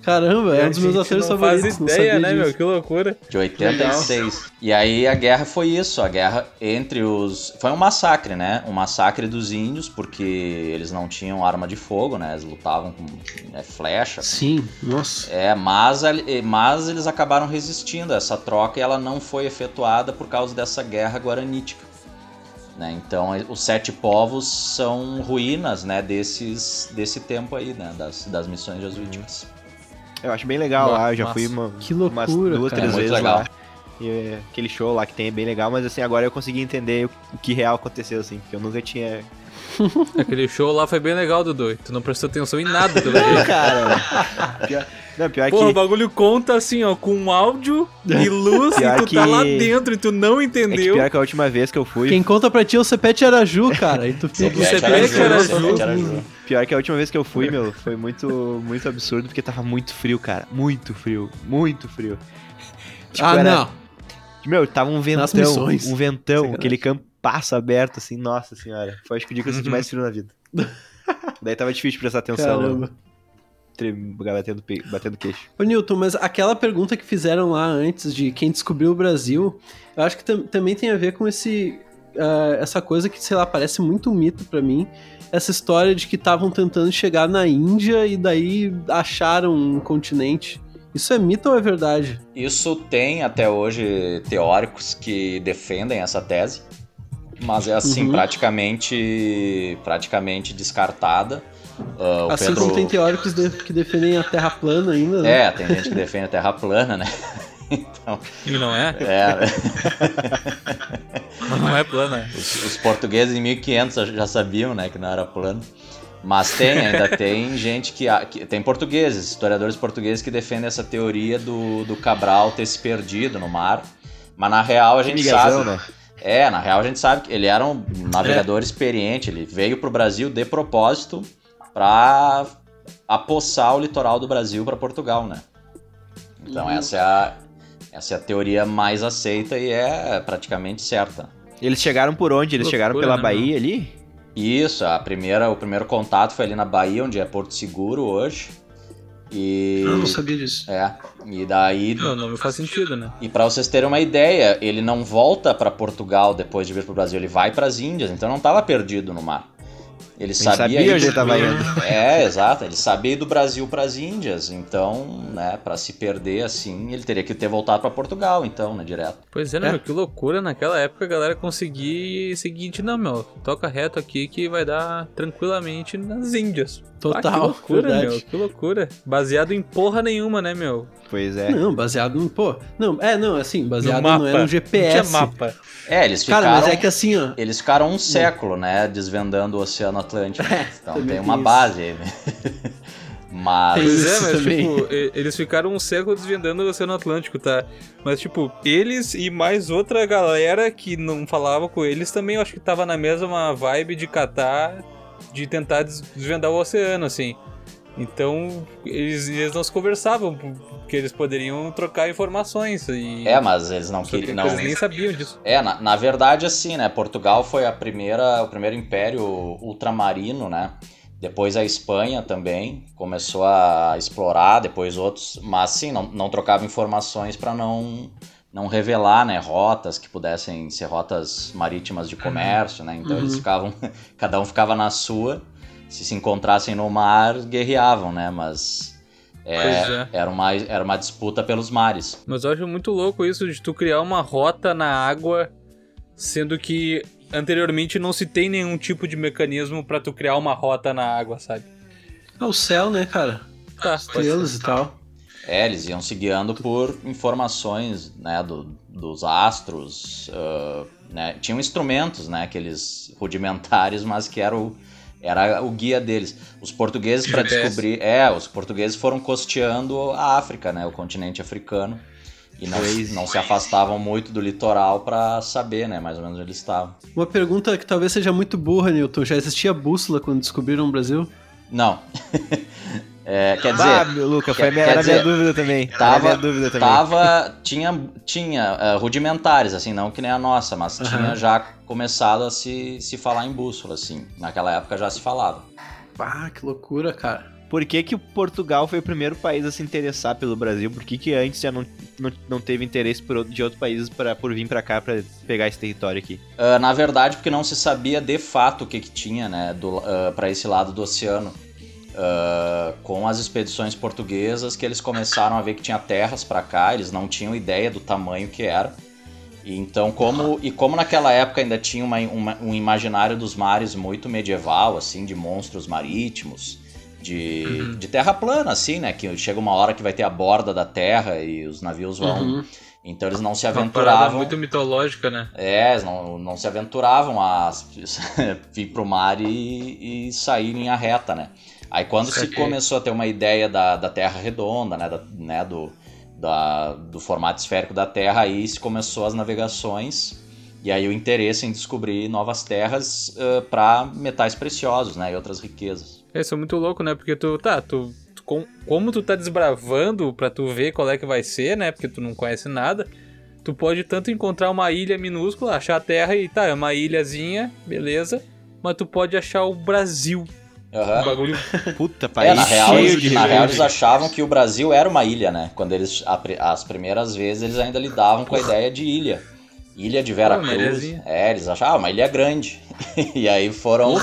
Caramba, é um dos meus atores não favoritos. Faz não ideia, sabia né, disso. meu? Que loucura. De 86. E aí a guerra foi isso, a guerra entre os. Foi um massacre, né? Um massacre dos índios, porque eles não tinham arma de fogo, né? Eles lutavam com é, flecha. Sim, nossa. É, mas, mas eles acabaram resistindo a essa troca e ela não foi efetuada por causa dessa guerra guaranítica. Né? Então os sete povos são ruínas né, desses, desse tempo aí, né? Das, das missões jesuíticas. Eu acho bem legal Nossa, lá, eu já massa. fui uma, Que umas loucura, duas, cara. três É vezes legal. lá. E aquele show lá que tem é bem legal, mas assim, agora eu consegui entender o, o que real aconteceu, assim, porque eu nunca tinha. <laughs> Aquele show lá foi bem legal, Dudu. Tu não prestou atenção em nada, pelo <laughs> jeito. Cara, pior, não, pior Porra, o que. bagulho conta assim, ó, com áudio <laughs> e luz, Pior e tu que- tá lá dentro e tu não É que entendeu. pior que a última vez que eu fui. Quem conta pra ti é o Cepete Araju, cara. E tu fica. Cepete Cepete era Araju. Araju. Pior que a última vez que eu fui, meu, foi muito, muito absurdo, porque tava muito frio, cara. Muito frio. Muito frio. Tipo, Ah, era- não. Meu, tava um ventão. Um ventão, aquele campo passo aberto, assim, nossa senhora. Foi acho que o dia que eu senti Uhum. mais frio na vida. <laughs> Daí tava difícil prestar atenção. Caramba. tre- Batendo, batendo queixo. Ô, Newton, mas aquela pergunta que fizeram lá antes de quem descobriu o Brasil, eu acho que tam- também tem a ver com esse, ah, essa coisa que, sei lá, parece muito um mito pra mim. Essa história de que estavam tentando chegar na Índia e daí acharam um continente. Isso é mito ou é verdade? Isso tem até hoje teóricos que defendem essa tese, mas é assim, Uhum. praticamente, praticamente descartada. O assim Pedro- como tem teóricos de- que defendem a Terra plana ainda, né? É, tem gente que defende a Terra plana, né? <laughs> Então, E não é? é, Mas <laughs> não é plana. os, os portugueses em 1500 já sabiam, né, que não era plano. Mas tem, ainda tem gente que, que- Tem portugueses, historiadores portugueses que defendem essa teoria do, do Cabral ter se perdido no mar. Mas na real a gente Migazão, sabe. né? É, na real a gente sabe que ele era um navegador experiente. Ele veio pro Brasil de propósito pra apossar o litoral do Brasil para Portugal, né? Então Uhum. essa é a. Essa é a teoria mais aceita e é praticamente certa. Eles chegaram por onde? Eles Loucura, chegaram pela né, Bahia ali? Isso, a primeira, o primeiro contato foi ali na Bahia, onde é Porto Seguro hoje. E. Eu não sabia disso. É. E daí. Não, não me faz sentido, né? E pra vocês terem uma ideia, ele não volta pra Portugal depois de vir pro Brasil, ele vai pras Índias, então não tava perdido no mar. Ele sabia, sabia onde do- ele tava indo. É, exato. Ele sabia ir do Brasil pras Índias, então, né, para se perder assim, ele teria que ter voltado pra Portugal, então, né, direto. Pois é, né, É. meu? Que loucura naquela época a galera conseguir seguinte, não, meu, toca reto aqui que vai dar tranquilamente nas Índias. Total, Ah, que loucura, verdade. meu, que loucura. Baseado em porra nenhuma, né, meu? Pois é. Não, baseado no. Pô, não, é, não, assim, baseado no mapa. não era um GPS. Não tinha mapa. É, eles ficaram Cara, mas é que assim, ó. Eles ficaram um século, né, desvendando o Oceano Atlântico. Então também tem tem uma base aí. né? <laughs> Mas Pois é, mas tipo, eles ficaram um século desvendando o Oceano Atlântico, tá? Mas, tipo, eles e mais outra galera que não falava com eles também, eu acho que tava na mesma vibe de catar, de tentar des- desvendar o oceano, assim. Então, eles, eles não se conversavam, porque eles poderiam trocar informações. E... é, mas eles não queriam. Não... eles nem sabiam disso. É, na, na verdade, assim, né? Portugal foi a primeira, o primeiro império ultramarino, né? Depois a Espanha também começou a explorar, depois outros, mas sim, não, não trocava informações para não não revelar, né, rotas que pudessem ser rotas marítimas de comércio, né? Então eles Uhum. ficavam, <laughs> cada um ficava na sua. Se se encontrassem no mar, guerreavam, né? Mas é, Pois é. era uma era uma disputa pelos mares. Mas eu acho muito louco isso de tu criar uma rota na água, sendo que anteriormente não se tem nenhum tipo de mecanismo pra tu criar uma rota na água, sabe? É o céu, né, cara? Tá, Estrelas e tal. É, eles iam se guiando por informações, né, do- dos astros, ah, né, tinham instrumentos, né, aqueles rudimentares, mas que era o, era o guia deles. Os portugueses para descobrir, é, os portugueses foram costeando a África, né, o continente africano, e não, não se afastavam muito do litoral para saber, né, mais ou menos onde eles estavam. Uma pergunta que talvez seja muito burra, Newton. Já existia bússola quando descobriram o Brasil? Não. <laughs> É, quer dizer, Ah, meu Luca, foi a minha, quer era a minha dizer, dúvida também. Tava, minha dúvida também. tava, tinha, tinha eh, rudimentares, assim, não que nem a nossa, mas tinha já começado a se, se falar em bússola, assim. Naquela época já se falava. Ah, que loucura, cara. por que, que Portugal foi o primeiro país a se interessar pelo Brasil? Por que, que antes já não, não, não teve interesse por, de outros países pra, por vir para cá para pegar esse território aqui? Uh, na verdade, porque não se sabia de fato o que, que tinha né, do, uh, para esse lado do oceano. Uh, com as expedições portuguesas que eles começaram a ver que tinha terras para cá, eles não tinham ideia do tamanho que era. E então, como e como naquela época ainda tinha uma, uma, um imaginário dos mares muito medieval, assim, de monstros marítimos, de, uhum. de terra plana, assim, né? Que chega uma hora que vai ter a borda da terra e os navios vão. Uhum. Então eles não se aventuravam. Uma muito mitológica, né? É, eles não, não se aventuravam a <laughs> vir pro mar e, e sair em linha reta, né? Aí quando se começou a ter uma ideia da, da Terra redonda, né, da, né do, da, do formato esférico da Terra, aí se começou as navegações e aí o interesse em descobrir novas terras uh, para metais preciosos, né, e outras riquezas. Isso é muito louco, né? Porque tu, tá, tu, tu com, como tu tá desbravando para tu ver qual é que vai ser, né? Porque tu não conhece nada. Tu pode tanto encontrar uma ilha minúscula, achar a terra e tá, é uma ilhazinha, beleza. Mas tu pode achar o Brasil, Uhum. Um bagulho. Puta, país é, na real, eles, de na real, eles achavam que o Brasil era uma ilha, né? Quando eles. As primeiras vezes eles ainda lidavam com a ideia de ilha. Ilha de Vera Cruz. É, eles achavam ah, uma ilha grande. <laughs> e aí foram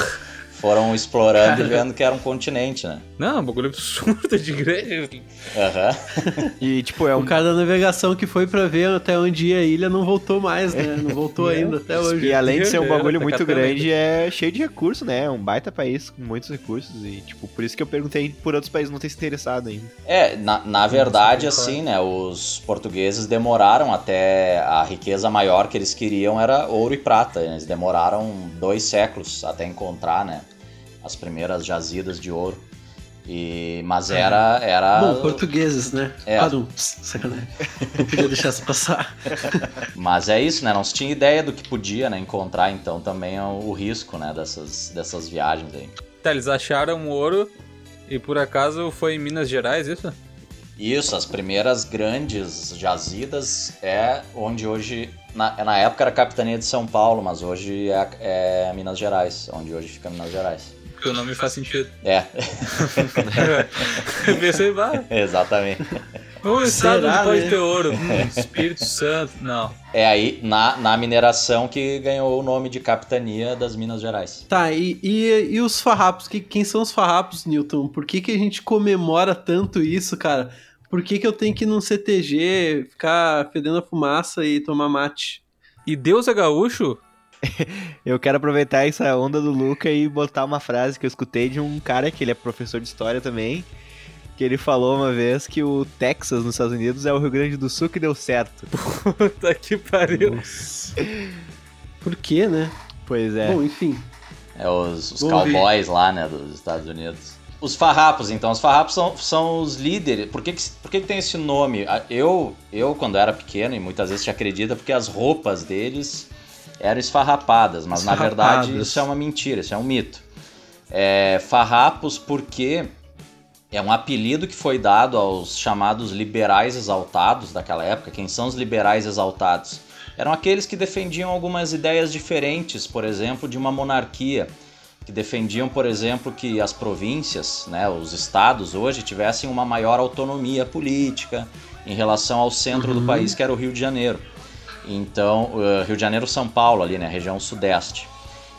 foram explorando Cara. e vendo que era um continente, né? Não, um bagulho absurdo de grande. Aham. Uhum. e, tipo, é um... O cara da navegação que foi pra ver até onde ia a ilha não voltou mais, né? Não voltou <laughs> é. ainda até hoje. E além de ser um bagulho tá muito grande, é cheio de recursos, né? É um baita país com muitos recursos. E, tipo, por isso que eu perguntei por outros países não ter se interessado ainda. É, na, na verdade, assim, né? Os portugueses demoraram até a riqueza maior que eles queriam era ouro e prata. Eles demoraram dois séculos até encontrar, né? as primeiras jazidas de ouro. E, mas uhum. era, era. Bom, portugueses, né? É. Padum, sacanagem. Não podia deixar isso passar. <laughs> mas é isso, né? Não se tinha ideia do que podia né, encontrar, então também é o risco né, dessas, dessas viagens aí. Tá, eles acharam ouro e por acaso foi em Minas Gerais, isso? Isso, as primeiras grandes jazidas é onde hoje. Na, na época era a capitania de São Paulo, mas hoje é, é Minas Gerais, onde hoje fica Minas Gerais. Porque o nome faz sentido. É. <laughs> Pensei, vai. Exatamente. Um estado Será, pode né? ter ouro. Hum, Espírito Santo. Não. É aí, na, na mineração, que ganhou o nome de Capitania das Minas Gerais. Tá, e, e, e os farrapos? Que, quem são os farrapos, Newton? Por que, que a gente comemora tanto isso, cara? Por que, que eu tenho que ir num CTG, ficar fedendo a fumaça e tomar mate? E Deus é gaúcho? <laughs> eu quero aproveitar essa onda do Luca e botar uma frase que eu escutei de um cara que ele é professor de história também, que ele falou uma vez que o Texas nos Estados Unidos é o Rio Grande do Sul que deu certo. <laughs> Puta que pariu. Nossa. Por quê, né? Pois é. Bom, enfim. É os, os cowboys lá, né, dos Estados Unidos. Os farrapos, então, os farrapos são, são os líderes. Por que, que, por que, que tem esse nome? Eu, eu, quando era pequeno, e muitas vezes te acredita, porque as roupas deles eram esfarrapadas, mas na verdade isso é uma mentira, isso é um mito. É, farrapos porque é um apelido que foi dado aos chamados liberais exaltados daquela época. Quem são os liberais exaltados? Eram aqueles que defendiam algumas ideias diferentes, por exemplo, de uma monarquia, que defendiam, por exemplo, que as províncias, né, os estados hoje tivessem uma maior autonomia política em relação ao centro uhum. do país, que era o Rio de Janeiro. Então, uh, Rio de Janeiro, São Paulo ali, né, região sudeste.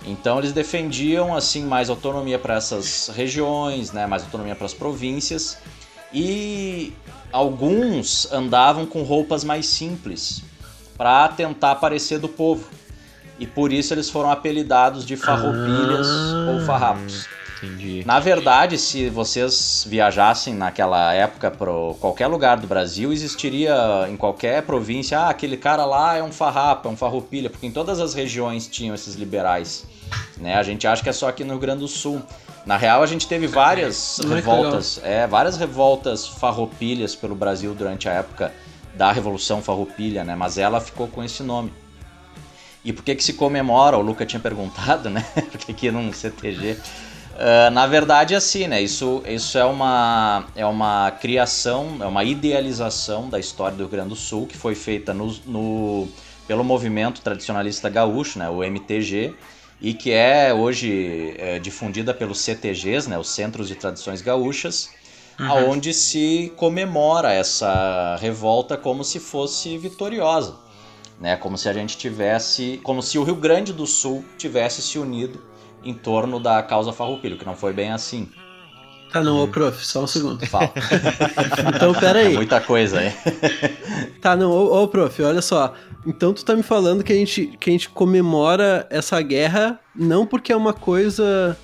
Então eles defendiam assim mais autonomia para essas regiões, né, mais autonomia para as províncias e alguns andavam com roupas mais simples para tentar parecer do povo. E por isso eles foram apelidados de farroupilhas ah. ou farrapos. Entendi. Na verdade, se vocês viajassem naquela época para qualquer lugar do Brasil, existiria em qualquer província, ah, aquele cara lá é um farrapa, é um farroupilha, porque em todas as regiões tinham esses liberais. Né? A gente acha que é só aqui no Rio Grande do Sul. Na real, a gente teve várias é revoltas, é, várias revoltas farroupilhas pelo Brasil durante a época da Revolução Farroupilha, né? Mas ela ficou com esse nome. E por que que se comemora? O Luca tinha perguntado, né? <laughs> por que que num CTG Uh, na verdade, assim, né? Isso, isso é, uma, é uma criação, é uma idealização da história do Rio Grande do Sul que foi feita no, no, pelo movimento tradicionalista gaúcho, né? O MTG, e que é hoje é, difundida pelos CTGs, né, os Centros de Tradições Gaúchas, uhum. aonde se comemora essa revolta como se fosse vitoriosa, né, como se a gente tivesse, como se o Rio Grande do Sul tivesse se unido em torno da causa Farroupilha, que não foi bem assim. Tá não, ô prof, só um segundo. <laughs> Fala. então, pera aí. É muita coisa aí. <laughs> tá, não, ô, ô prof, olha só. Então tu tá me falando que a, gente, que a gente comemora essa guerra não porque é uma coisa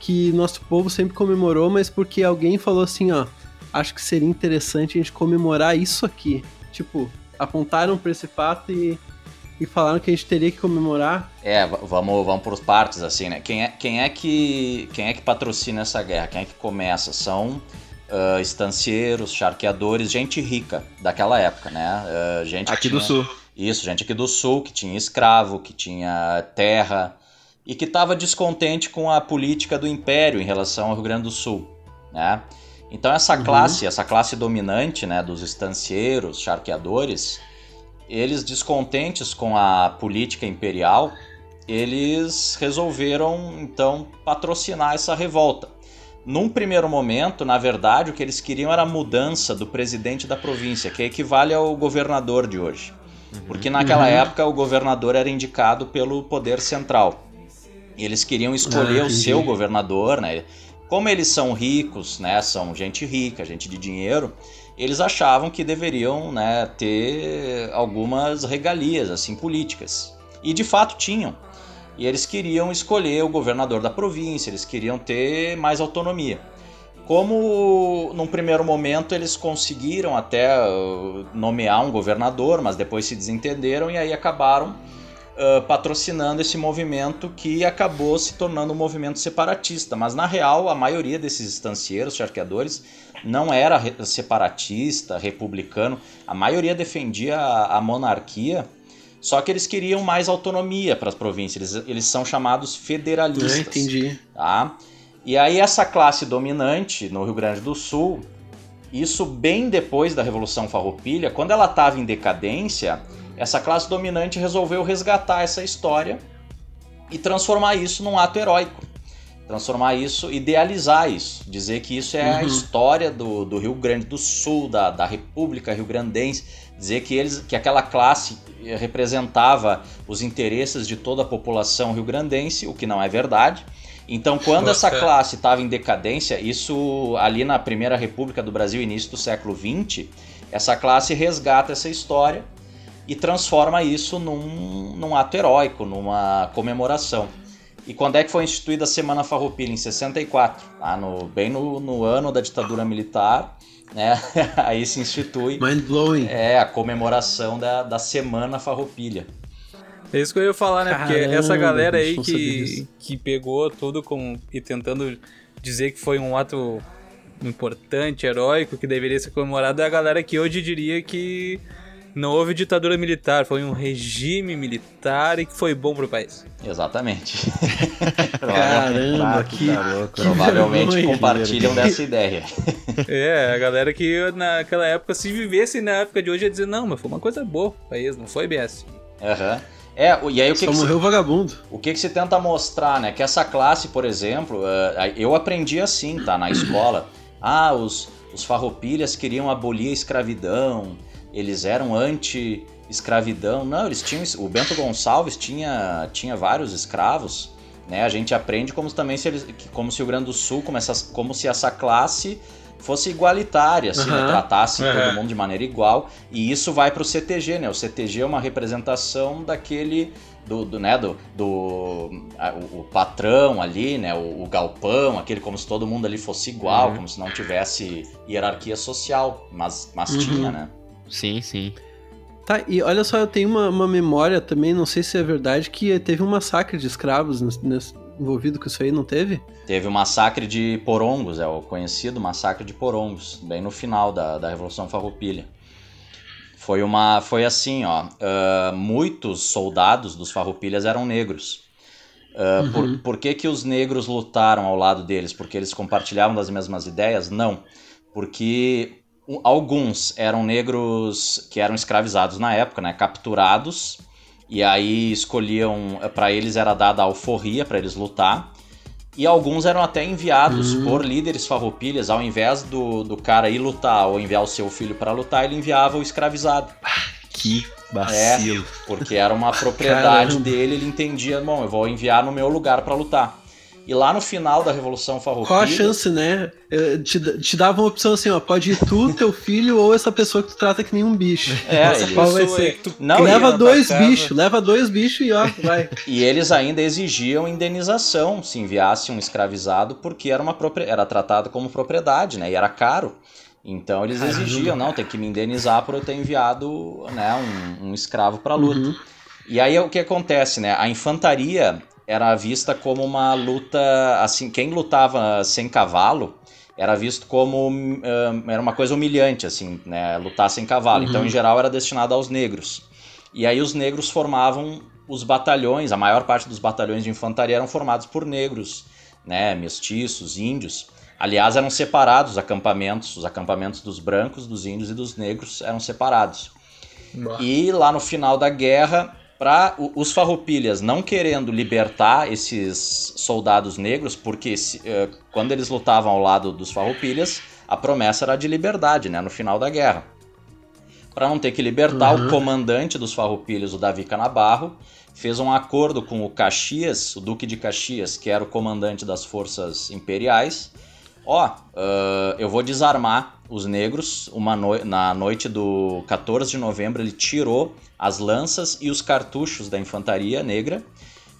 que nosso povo sempre comemorou, mas porque alguém falou assim, ó, acho que seria interessante a gente comemorar isso aqui. Tipo, apontaram pra esse fato e e falaram que a gente teria que comemorar. É, vamos, vamos por partes assim, né? Quem é, quem é que quem é que patrocina essa guerra? Quem é que começa? São uh, estancieiros, charqueadores, gente rica daquela época, né? Uh, gente aqui tinha, do sul. Isso, gente aqui do sul que tinha escravo, que tinha terra e que estava descontente com a política do império em relação ao Rio Grande do Sul, né? Então essa uhum. classe, essa classe dominante, né, dos estancieiros, charqueadores, eles descontentes com a política imperial, eles resolveram então patrocinar essa revolta. Num primeiro momento, na verdade, o que eles queriam era a mudança do presidente da província, que equivale ao governador de hoje. Uhum. Porque naquela uhum. época o governador era indicado pelo poder central. E eles queriam escolher ah, o seu governador, né? Como eles são ricos, né? São gente rica, gente de dinheiro, eles achavam que deveriam né, ter algumas regalias assim políticas. E de fato tinham. E eles queriam escolher o governador da província, eles queriam ter mais autonomia. Como num primeiro momento eles conseguiram até uh, nomear um governador, mas depois se desentenderam e aí acabaram uh, patrocinando esse movimento que acabou se tornando um movimento separatista. Mas na real, a maioria desses estancieiros, charqueadores, não era separatista, republicano, a maioria defendia a, monarquia, só que eles queriam mais autonomia para as províncias, eles, eles são chamados federalistas. Eu entendi. Tá? E aí essa classe dominante no Rio Grande do Sul, isso bem depois da Revolução Farroupilha, quando ela estava em decadência, essa classe dominante resolveu resgatar essa história e transformar isso num ato heróico transformar isso, idealizar isso, dizer que isso é uhum. a história do, do Rio Grande do Sul, da, da República Rio Grandense, dizer que eles, que aquela classe representava os interesses de toda a população rio-grandense, o que não é verdade. Então, quando Nossa. essa <laughs> classe estava em decadência, isso ali na Primeira República do Brasil, início do século XX, essa classe resgata essa história e transforma isso num, num ato heróico, numa comemoração. E quando é que foi instituída a Semana Farroupilha? Em 64, tá? no, bem no, no ano da ditadura militar, né? <laughs> Aí se institui Mind blowing. É, a comemoração da, da Semana Farroupilha. É isso que eu ia falar, né? Caramba, Porque essa galera aí que, que pegou tudo com, e tentando dizer que foi um ato importante, heróico, que deveria ser comemorado, é a galera que hoje diria que não houve ditadura militar, foi um regime militar e que foi bom pro país. Exatamente. <laughs> Caramba, que, que provavelmente compartilham dessa ideia. <laughs> É, a galera que naquela época, se vivesse na época de hoje, ia dizer, não, mas foi uma coisa boa pro país, não foi bem assim. Aham. Uhum. É, e aí o que Só que morreu vagabundo. O que que se tenta mostrar, né? Que essa classe, por exemplo, uh, eu aprendi assim, tá? Na escola. Ah, os, os farroupilhas queriam abolir a escravidão, eles eram anti-escravidão. Não, eles tinham. O Bento Gonçalves tinha, tinha vários escravos. Né? A gente aprende como também se eles, como se o Rio Grande do Sul, como, essa, como se essa classe fosse igualitária, assim, uhum. né? tratasse uhum. todo mundo de maneira igual. E isso vai para o CTG, né? O CTG é uma representação daquele do, do, né, do, do a, o, o, patrão ali, né, o, o, galpão, aquele como se todo mundo ali fosse igual, uhum. como se não tivesse hierarquia social, mas, mas uhum. tinha, né? Sim, sim. Tá, e olha só, eu tenho uma, uma memória também, não sei se é verdade, que teve um massacre de escravos nesse, envolvido com isso aí, não teve? Teve o massacre de Porongos, é o conhecido massacre de Porongos, bem no final da, da Revolução Farroupilha. Foi uma, foi assim, ó, uh, muitos soldados dos Farroupilhas eram negros. Uh, uhum. por, por que, que os negros lutaram ao lado deles? Porque eles compartilhavam das mesmas ideias? Não. Porque alguns eram negros que eram escravizados na época, né, capturados E aí escolhiam, para eles era dada a alforria para eles lutar. E alguns eram até enviados Uhum. por líderes farroupilhas, ao invés do, do cara ir lutar ou enviar o seu filho para lutar, ele enviava o escravizado. Que vacilo. Porque era uma <laughs> propriedade Caramba. dele, ele entendia, bom, eu vou enviar no meu lugar para lutar. E lá no final da Revolução Farroupilha... Qual a chance, né? Eh, Te, te dava uma opção assim, ó, pode ir tu, teu filho ou essa pessoa que tu trata que nem um bicho. <laughs> É, Qual vai pessoa aí ser? que tu Não, leva dois bichos, leva dois bichos e ó, vai. <laughs> E eles ainda exigiam indenização se enviasse um escravizado, porque era, uma propri- era tratado como propriedade, né? E era caro. Então eles exigiam, não, tem que me indenizar por eu ter enviado né, um, um escravo para luta. Uhum. E aí o que acontece, né? A infantaria era vista como uma luta, assim, quem lutava sem cavalo era visto como hum, era uma coisa humilhante, assim, né? Lutar sem cavalo. Uhum. Então, em geral, era destinado aos negros. E aí os negros formavam os batalhões, a maior parte dos batalhões de infantaria eram formados por negros, né? Mestiços, índios. Aliás, eram separados os acampamentos, os acampamentos dos brancos, dos índios e dos negros eram separados. Bah. E lá no final da guerra, para os farroupilhas não querendo libertar esses soldados negros, porque se- eh, quando eles lutavam ao lado dos farroupilhas, a promessa era de liberdade, né, no final da guerra. Para não ter que libertar, Uhum. o comandante dos farroupilhas, o Davi Canabarro, fez um acordo com o Caxias, o Duque de Caxias, que era o comandante das forças imperiais. Ó, ah, eu vou desarmar os negros. Uma noi- na noite do 14 de novembro, ele tirou as lanças e os cartuchos da infantaria negra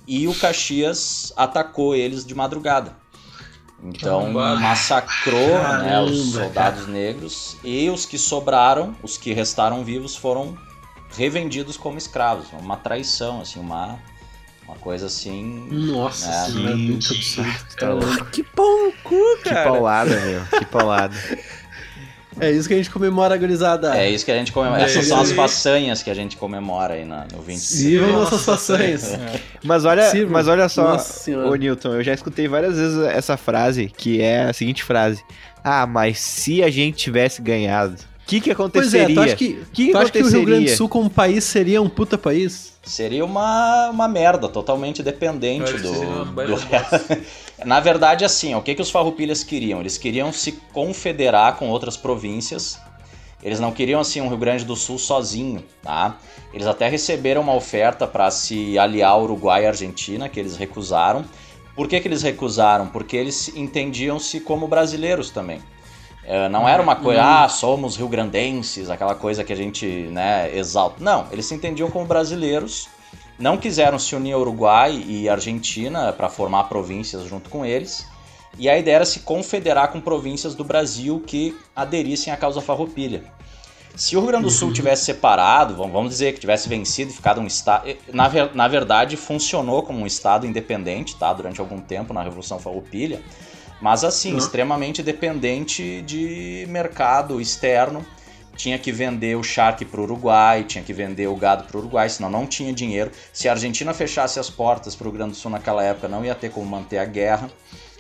e o Caxias atacou eles de madrugada. Então Caramba. massacrou né, os Caramba, soldados negros e os que sobraram, os que restaram vivos, foram revendidos como escravos. Uma traição, assim, uma, uma coisa assim. Nossa, É, senhora, é que- muito absurdo. Tá louco. Que pau no cu, Que cara. paulada, meu. Que paulada. É isso que a gente comemora, gurizada. É isso que a gente comemora. É Essas são as façanhas que a gente comemora aí na, no 25. Vivam nossas façanhas. Mas olha, Sirvam. mas olha só, ô Newton, eu já escutei várias vezes essa frase, que é a seguinte frase. Ah, mas se a gente tivesse ganhado, o que que Pois é, aconteceria? tu acha que, que tu acha que o Rio Grande do aconteceria? Sul como país seria um puta país? Seria uma, uma merda, totalmente dependente do, do resto. Na verdade, assim, ó, o que, que os farroupilhas queriam? Eles queriam se confederar com outras províncias. Eles não queriam, assim, um Rio Grande do Sul sozinho, tá? Eles até receberam uma oferta para se aliar ao Uruguai e Argentina, que eles recusaram. Por que, que eles recusaram? Porque eles entendiam-se como brasileiros também. É, não era uma coisa, ah, somos rio-grandenses, aquela coisa que a gente né, exalta. Não, eles se entendiam como brasileiros, não quiseram se unir ao Uruguai e Argentina para formar províncias junto com eles. E a ideia era se confederar com províncias do Brasil que aderissem à causa farroupilha. Se o Rio Grande do Sul tivesse separado, vamos vamos dizer que tivesse vencido e ficado um estado. Na, ver- na verdade, funcionou como um estado independente, tá? Durante algum tempo na Revolução Farroupilha. Mas assim, Uhum. extremamente dependente de mercado externo. Tinha que vender o charque para o Uruguai, tinha que vender o gado para o Uruguai, senão não tinha dinheiro. Se a Argentina fechasse as portas para o Rio Grande do Sul naquela época, não ia ter como manter a guerra.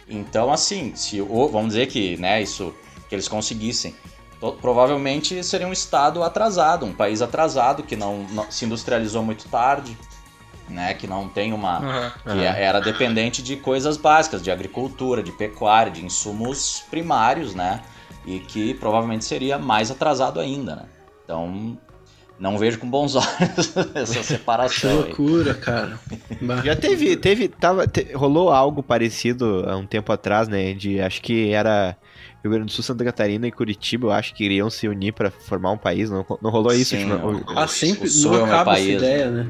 Então, assim, se o- vamos dizer que, né, isso que eles conseguissem, provavelmente seria um estado atrasado, um país atrasado que não, não- se industrializou muito tarde, né, que não tem uma Aham. que é- era dependente de coisas básicas, de agricultura, de pecuária, de insumos primários, né? E que provavelmente seria mais atrasado ainda, né? Então, não vejo com bons <laughs> olhos essa Que separação aí. loucura, cara. Bah. Já teve, teve, tava, te- rolou algo parecido há um tempo atrás, né? De, acho que era Rio Grande do Sul, Santa Catarina e Curitiba, eu acho que iriam se unir pra formar um país, não, não rolou isso? Sim, tipo, o- Ah, sempre o Sul não é o acaba essa país, ideia, né?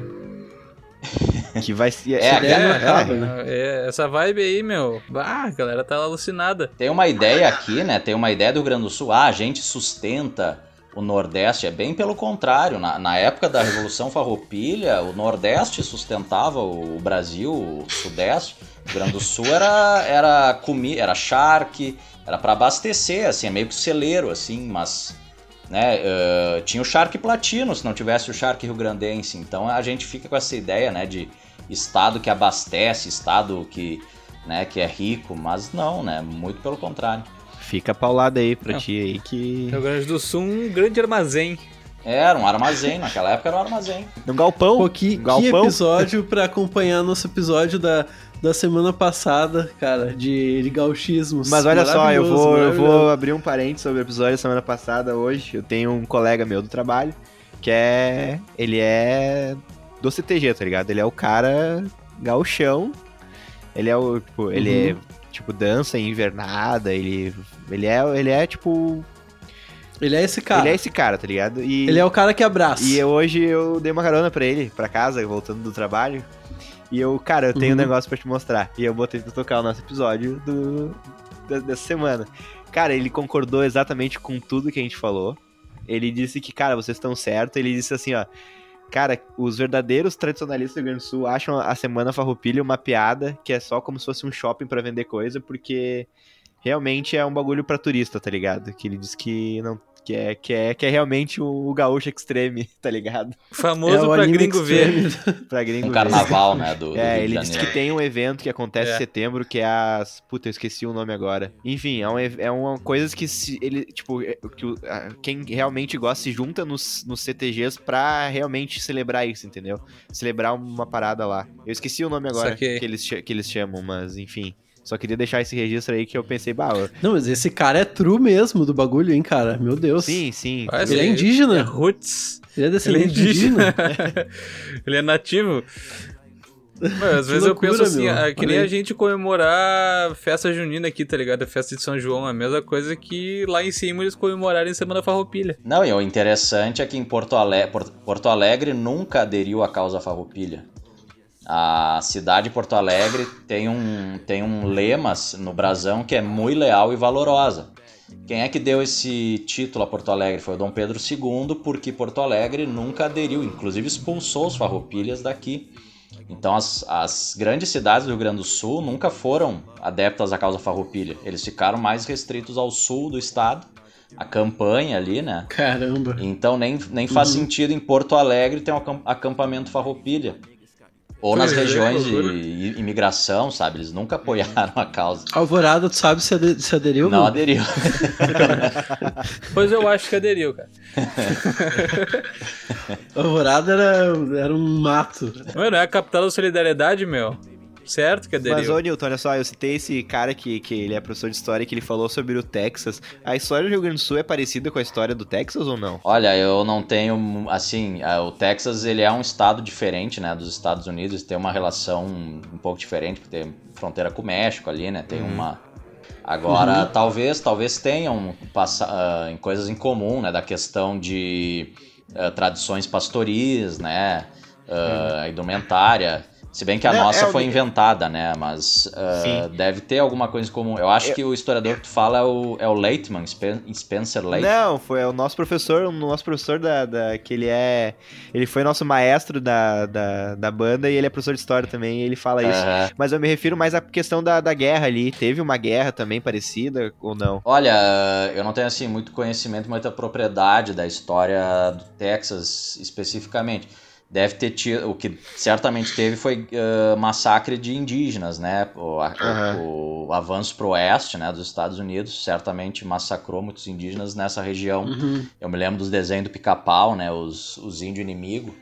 <laughs> que vai ser... É, é, acaba, né? É, essa vibe aí, meu. Ah, a galera tá alucinada. Tem uma ideia aqui, né? Tem uma ideia do Rio Grande do Sul. Ah, a gente sustenta o Nordeste. É bem pelo contrário. Na, na época da Revolução Farroupilha, o Nordeste sustentava o Brasil, o Sudeste. O Rio Grande do Sul era, era comida, era charque, era para abastecer, assim, é meio que celeiro, assim, mas. Né, eh, tinha o charque platino se não tivesse o charque rio-grandense. Então a gente fica com essa ideia, né, de estado que abastece, estado que, né, que é rico, mas não, né, muito pelo contrário. Fica paulada aí pra Não. ti aí que... Rio Grande do Sul, um grande armazém. Era um armazém, naquela época era um armazém. Num galpão. Pô, que, que galpão. episódio pra acompanhar nosso episódio da, da semana passada, cara, de, de gauchismos. Mas olha só, eu vou, eu vou abrir um parênteses sobre o episódio da semana passada hoje. Eu tenho um colega meu do trabalho que é. Ele é do CTG, tá ligado? Ele é o cara gauchão. Ele é o. Tipo, ele Uhum. é. Tipo, dança em invernada, ele. Ele é, ele é tipo. Ele é esse cara. Ele é esse cara, tá ligado? E, Ele é o cara que abraça. E eu- hoje eu dei uma carona pra ele, pra casa, voltando do trabalho. E eu, cara, eu tenho um Uhum. negócio pra te mostrar. E eu botei pra tocar o nosso episódio do, da- dessa semana. Cara, ele concordou exatamente com tudo que a gente falou. Ele disse que, cara, vocês estão certos. Ele disse assim, ó. Cara, os verdadeiros tradicionalistas do Rio Grande do Sul acham a Semana Farroupilha uma piada que é só como se fosse um shopping pra vender coisa, porque realmente é um bagulho pra turista, tá ligado? Que ele disse que não que é, que é, que é realmente o, o gaúcho extreme, <laughs> tá ligado? Famoso É pra gringo ver. extreme. <laughs> Pra gringo Um ver. carnaval, né? Do, do É, Rio ele disse que tem um evento que acontece É. em setembro, que é as. Puta, eu esqueci o nome agora. Enfim, é, um, é uma coisas que se ele. Tipo, é- que quem realmente gosta se junta nos, nos CTGs pra realmente celebrar isso, entendeu? Celebrar uma parada lá. Eu esqueci o nome agora que eles, que eles chamam, mas enfim. Só queria deixar esse registro aí que eu pensei, bah, ó, Não, mas esse cara é true mesmo do bagulho, hein, cara? Meu Deus. sim, sim. Parece Ele é indígena. É roots. Ele é Ele é indígena. indígena. <laughs> ele é nativo. Mas, às Que vezes loucura, eu penso assim, meu. ah, que nem a gente comemorar festa junina aqui, tá ligado? A festa de São João, é a mesma coisa que lá em cima eles comemorarem Semana Farroupilha. Não, e o interessante é que em Porto Alegre, Porto Alegre nunca aderiu à causa farroupilha. A cidade de Porto Alegre tem um, tem um lema no brasão que é muito leal e valorosa. Quem é que deu esse título a Porto Alegre? Foi o Dom Pedro II, porque Porto Alegre nunca aderiu, inclusive expulsou os farroupilhas daqui. Então as, as grandes cidades do Rio Grande do Sul nunca foram adeptas à causa farroupilha. Eles ficaram mais restritos ao sul do estado, a campanha ali, né? Caramba. Então nem, nem faz Uhum. sentido em Porto Alegre ter um acam- acampamento farroupilha. Ou nas é, regiões de imigração, sabe? Eles nunca apoiaram a causa. Alvorada, tu sabe se, ade- se aderiu? Não aderiu. <laughs> Pois eu acho que aderiu, cara. <laughs> Alvorada era, era um mato. Mano, é a capital da solidariedade, meu. Certo que aderiu. Mas, ô Newton, olha só, eu citei esse cara que, que ele é professor de história que ele falou sobre o Texas. A história do Rio Grande do Sul é parecida com a história do Texas ou não? Olha, eu não tenho, assim, o Texas ele é um estado diferente, né, dos Estados Unidos, tem uma relação um pouco diferente, porque tem fronteira com o México ali, né, tem uma... Agora, talvez, talvez tenham passa- ah, em coisas em comum, né, da questão de ah, tradições pastoris, né, ah, a indumentária, se bem que a Não, nossa é o- foi inventada, né, mas Sim. deve ter alguma coisa em comum. Eu acho que o historiador que tu fala é o, é o Leitman, Spen- Spencer Leitman. Não, foi o nosso professor, o nosso professor da, da- que ele é, ele foi nosso maestro da, da, da banda e ele é professor de história também, e ele fala isso. Aham. Mas eu me refiro mais à questão da, da guerra ali. Teve uma guerra também parecida ou não? Olha, eu não tenho assim muito conhecimento, muita propriedade da história do Texas especificamente. Deve ter tido, o que certamente teve foi eh, massacre de indígenas, né? O, a- Aham. o avanço pro oeste, né, dos Estados Unidos, certamente massacrou muitos indígenas nessa região. Uhum. Eu me lembro dos desenhos do pica-pau, né, os, os índios inimigos.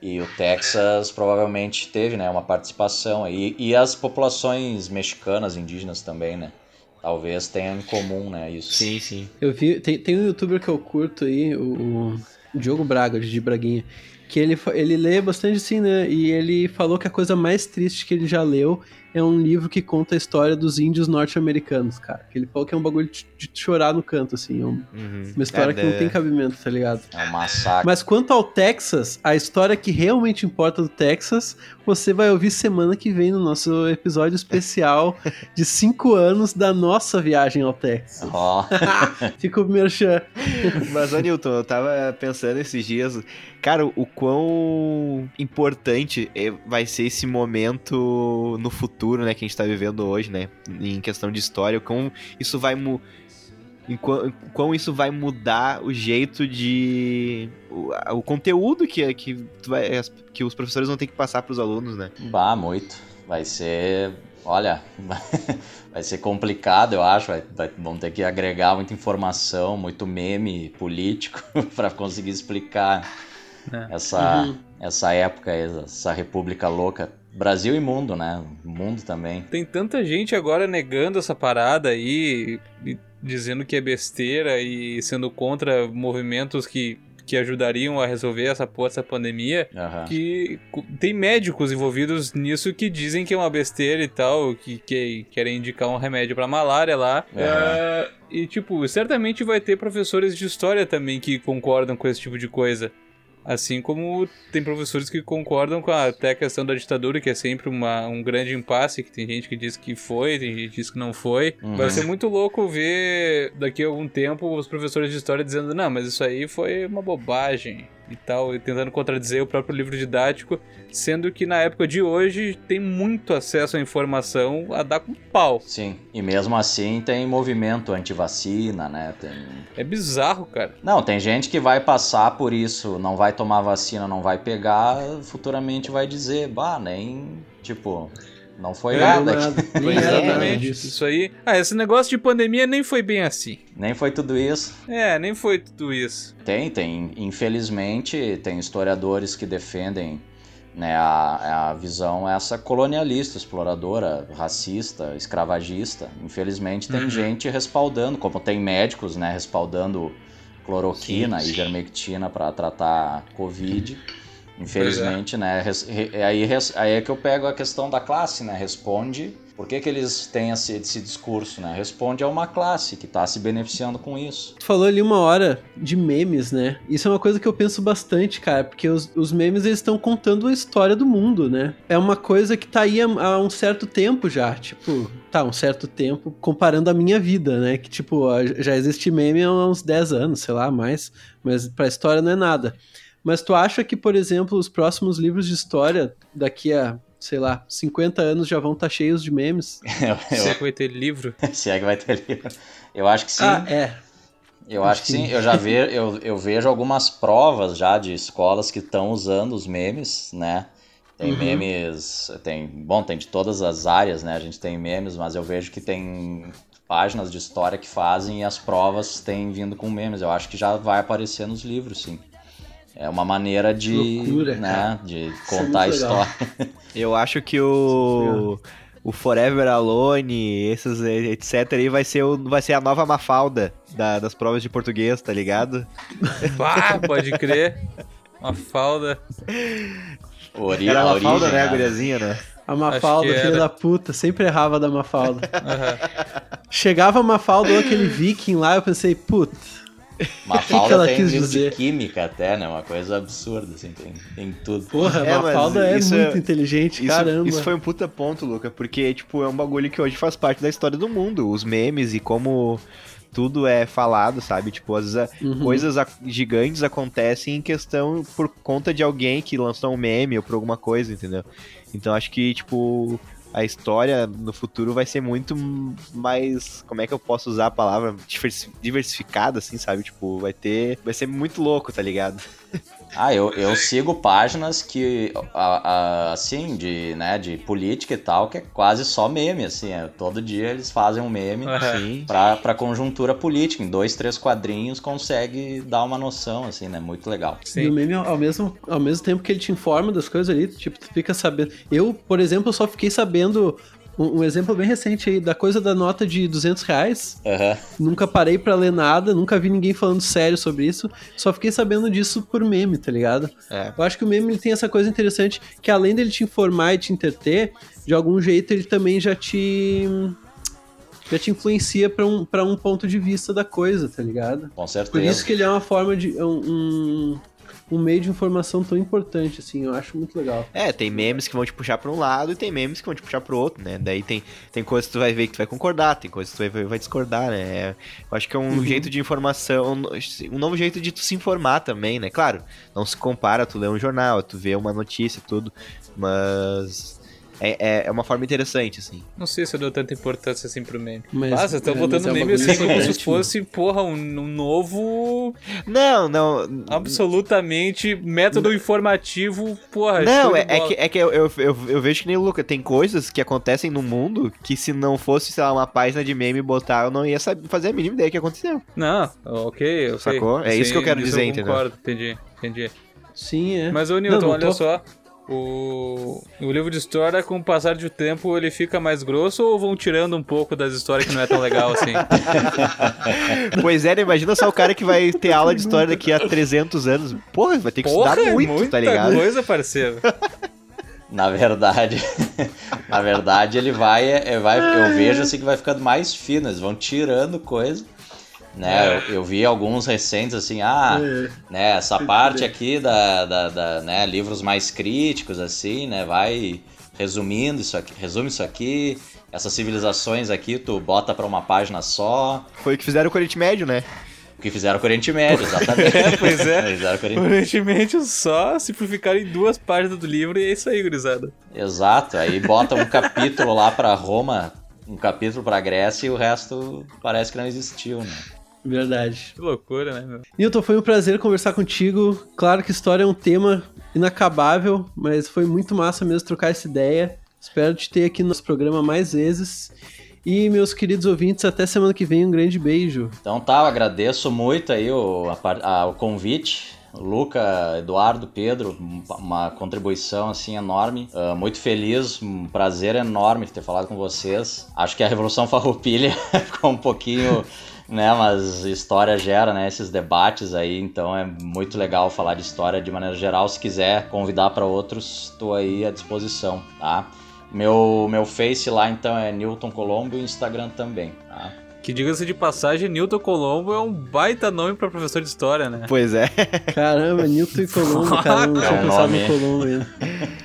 E o Texas provavelmente teve, né, uma participação aí. E as populações mexicanas, indígenas também, né? Talvez tenham em comum, né, isso. Sim, sim. Eu vi, tem, tem um youtuber que eu curto aí, o, o Diogo Braga, de Braguinha, que ele, ele lê bastante assim, né? E ele falou que a coisa mais triste que ele já leu é um livro que conta a história dos índios norte-americanos, cara. Que ele falou que é um bagulho de, de chorar no canto, assim. é um- Uhum. uma história É, que não tem cabimento, tá ligado? É um massacre. Mas quanto ao Texas, a história que realmente importa do Texas, você vai ouvir semana que vem no nosso episódio especial <laughs> de 5 anos da nossa viagem ao Texas. Ó, <laughs> Fica o merchan. Mas, ô Newton, eu tava pensando esses dias, cara, o quão importante é- vai ser esse momento no futuro, né, que a gente tá vivendo hoje, né, em questão de história, o quão isso vai mu quão isso vai mudar o jeito de. o, o conteúdo que, que, vai- que os professores vão ter que passar pros alunos, né? bah, muito. Vai ser. olha, <laughs> vai ser complicado, eu acho. Vai, vai, vão ter que agregar muita informação, muito meme político <laughs> para conseguir explicar é. essa, uhum. essa época, essa república louca. Brasil e mundo, né? Mundo também. Tem tanta gente agora negando essa parada aí, dizendo que é besteira e sendo contra movimentos que que ajudariam a resolver essa porra dessa pandemia, uhum. que tem médicos envolvidos nisso que dizem que é uma besteira e tal, que, que querem indicar um remédio para malária lá. Uhum. É, e, tipo, certamente vai ter professores de história também que concordam com esse tipo de coisa. Assim como tem professores que concordam com a, até a questão da ditadura, que é sempre uma, um grande impasse, que tem gente que diz que foi, tem gente que diz que não foi. Uhum. Vai ser muito louco ver daqui a algum tempo os professores de história dizendo, não, mas isso aí foi uma bobagem e tal, e tentando contradizer o próprio livro didático, sendo que na época de hoje tem muito acesso à informação a dar com pau. Sim, e mesmo assim tem movimento anti-vacina, né? Tem... É bizarro, cara. Não, tem gente que vai passar por isso, não vai tomar vacina, não vai pegar, futuramente vai dizer, bah, nem, tipo, não foi é, nada. nada. <laughs> Foi exatamente. Isso aí. Ah, esse negócio de pandemia nem foi bem assim. Nem foi tudo isso. É, nem foi tudo isso. Tem, tem. Infelizmente, tem historiadores que defendem né, a, a visão essa colonialista, exploradora, racista, escravagista. Infelizmente, tem uhum. gente respaldando, como tem médicos, né, respaldando cloroquina sim, sim. e ivermectina para tratar Covid. Infelizmente, é. né? Aí, aí é que eu pego a questão da classe, né? Responde. Por que, que eles têm esse, esse discurso, né? Responde a uma classe que está se beneficiando com isso. Tu falou ali uma hora de memes, né? Isso é uma coisa que eu penso bastante, cara, porque os, os memes eles estão contando a história do mundo, né? É uma coisa que tá aí há, há um certo tempo já, tipo, tá, um certo tempo comparando a minha vida, né? Que, tipo, já existe meme há uns 10 anos, sei lá, mais, mas pra história não é nada. Mas tu acha que, por exemplo, os próximos livros de história, daqui a, sei lá, 50 anos já vão estar tá cheios de memes? <laughs> Se é que vai ter livro. <laughs> Se é que vai ter livro. Eu acho que sim. Ah, é. Eu acho, acho que sim. Eu já ve, eu, eu vejo algumas provas já de escolas que estão usando os memes, né? Tem uhum. memes, tem, bom, tem de todas as áreas, né? A gente tem memes, mas eu vejo que tem páginas de história que fazem e as provas têm vindo com memes. Eu acho que já vai aparecer nos livros, sim. É uma maneira de, Loucura, né, de é contar a história. <laughs> Eu acho que o o Forever Alone, esses etc aí vai ser o, vai ser a nova Mafalda da, das provas de português, tá ligado? Ah, pode crer. Mafalda. <laughs> Ori era a Mafalda, né, a guriazinha, né? A Mafalda, filha da puta, sempre errava da Mafalda. Uhum. Chegava a Mafalda ou aquele viking lá, eu pensei, puta, Mafalda <laughs> que tem livro dizer? de química até, né? Uma coisa absurda, assim, tem, tem tudo. Porra, é, Mafalda é muito é, inteligente, isso, caramba. Isso foi um puta ponto, Luca, porque, tipo, é um bagulho que hoje faz parte da história do mundo. Os memes e como tudo é falado, sabe? Tipo, às vezes uhum. coisas gigantes acontecem em questão por conta de alguém que lançou um meme ou por alguma coisa, entendeu? Então acho que, tipo, a história no futuro vai ser muito mais. Como é que eu posso usar a palavra? Diversificada, assim, sabe? Tipo, vai ter. Vai ser muito louco, tá ligado? Ah, eu, eu sigo páginas que, assim, de, né, de política e tal, que é quase só meme, assim. É, todo dia eles fazem um meme uhum. <laughs> pra, pra conjuntura política. Em dois, três quadrinhos consegue dar uma noção, assim, né? Muito legal. Sim. E o meme, ao mesmo, ao mesmo tempo que ele te informa das coisas ali, tipo, tu fica sabendo. Eu, por exemplo, só fiquei sabendo um, um, exemplo bem recente aí da coisa da nota de 200 reais. Uhum. Nunca parei para ler nada, nunca vi ninguém falando sério sobre isso. Só fiquei sabendo disso por meme, tá ligado? É. Eu acho que o meme ele tem essa coisa interessante que além dele te informar e te entreter, de algum jeito ele também já te já te influencia para um, pra um ponto de vista da coisa, tá ligado? Com certeza. Por isso que ele é uma forma de. um, um um meio de informação tão importante, assim, eu acho muito legal. É, tem memes que vão te puxar para um lado e tem memes que vão te puxar para outro, né? Daí tem, tem coisas que tu vai ver que tu vai concordar, tem coisas que tu vai, vai discordar, né? Eu acho que é um uhum. jeito de informação, um novo jeito de tu se informar também, né? Claro, não se compara tu ler um jornal, tu vê uma notícia tudo, mas É, é, é uma forma interessante, assim. Não sei se eu dou tanta importância assim pro meme. Mas- vocês estão é, botando é meme assim como se fosse, porra, um, um novo. Não, não. Absolutamente método informativo, porra. Não, é, é que, é que eu, eu, eu, eu vejo que nem o Luca. Tem coisas que acontecem no mundo que se não fosse, sei lá, uma página de meme botar, eu não ia saber, fazer a mínima ideia que aconteceu. Não, ok, ok. Sacou? É isso que eu quero dizer, entendeu? concordo, entendi, entendi. Sim, é. Mas, ô Newton, Não, não olha tô- só. O, o livro de história, com o passar do tempo, ele fica mais grosso ou vão tirando um pouco das histórias que não é tão legal assim? <laughs> Pois é, né? Imagina só o cara que vai ter aula de história daqui a 300 anos. Porra, vai ter que Porra, estudar é muito, muita tá ligado? coisa, parceiro. <laughs> Na verdade, <laughs> na verdade ele vai, é, vai, eu vejo assim que vai ficando mais fino, eles vão tirando coisa, né? Eu, eu vi alguns recentes assim, ah, É. né, essa parte aqui da, da, da, né, livros mais críticos assim, né, vai resumindo isso aqui, resume isso aqui, essas civilizações aqui tu bota pra uma página só, Foi o que fizeram com o Oriente Médio, né? o que fizeram com o Oriente Médio, exatamente. É, <laughs> pois é. Fizeram com o Oriente Aparentemente só simplificar em duas páginas do livro e é isso aí, gurizada. Exato, aí bota um capítulo lá pra Roma, um capítulo pra Grécia e o resto parece que não existiu, né? Verdade. Que loucura, né, meu? Newton, foi um prazer conversar contigo. Claro que história é um tema inacabável, mas foi muito massa mesmo trocar essa ideia. Espero te ter aqui no nosso programa mais vezes. E, meus queridos ouvintes, até semana que vem. Um grande beijo. Então tá, eu agradeço muito aí o, a a- o convite. Luca, Eduardo, Pedro, um- uma contribuição assim enorme. Ah, muito feliz, um prazer enorme ter falado com vocês. Acho que a Revolução Farroupilha <laughs> ficou um pouquinho, né, mas história gera, né, esses debates aí, então é muito legal falar de história de maneira geral. Se quiser convidar para outros, estou aí à disposição, tá? Meu, meu Face lá então é Newton Colombo e o Instagram também, tá? Que diga-se de passagem, Newton Colombo é um baita nome pra professor de história, né? Pois é. Caramba, Newton e Colombo, <laughs> cara. Não É tinha um pensado nome. no Colombo ainda. <laughs>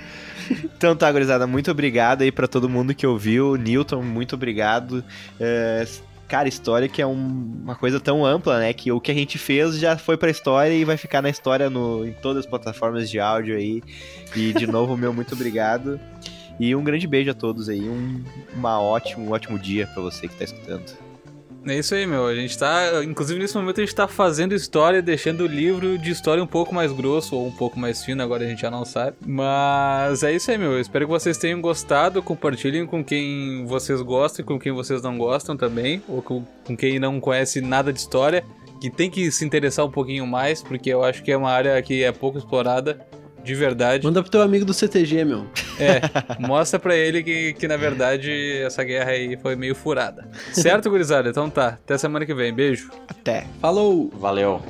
Então tá, gurizada, muito obrigado aí pra todo mundo que ouviu. Newton, muito obrigado. É, cara, história que é um- uma coisa tão ampla, né? Que o que a gente fez já foi pra história e vai ficar na história no, em todas as plataformas de áudio aí. E de <laughs> novo, meu muito obrigado. E um grande beijo a todos aí. Um, uma ótimo, um ótimo dia pra você que tá escutando. É isso aí, meu. A gente tá. Inclusive, nesse momento, a gente tá fazendo história, deixando o livro de história um pouco mais grosso ou um pouco mais fino, agora a gente já não sabe. Mas é isso aí, meu. Eu espero que vocês tenham gostado. Compartilhem com quem vocês gostam e com quem vocês não gostam também. Ou com, com quem não conhece nada de história. Que tem que se interessar um pouquinho mais, porque eu acho que é uma área que é pouco explorada. De verdade. Manda pro teu amigo do CTG, meu. É, mostra pra ele que, que na verdade essa guerra aí foi meio furada. Certo, gurizada? Então tá. Até semana que vem. Beijo. Até! Falou! Valeu!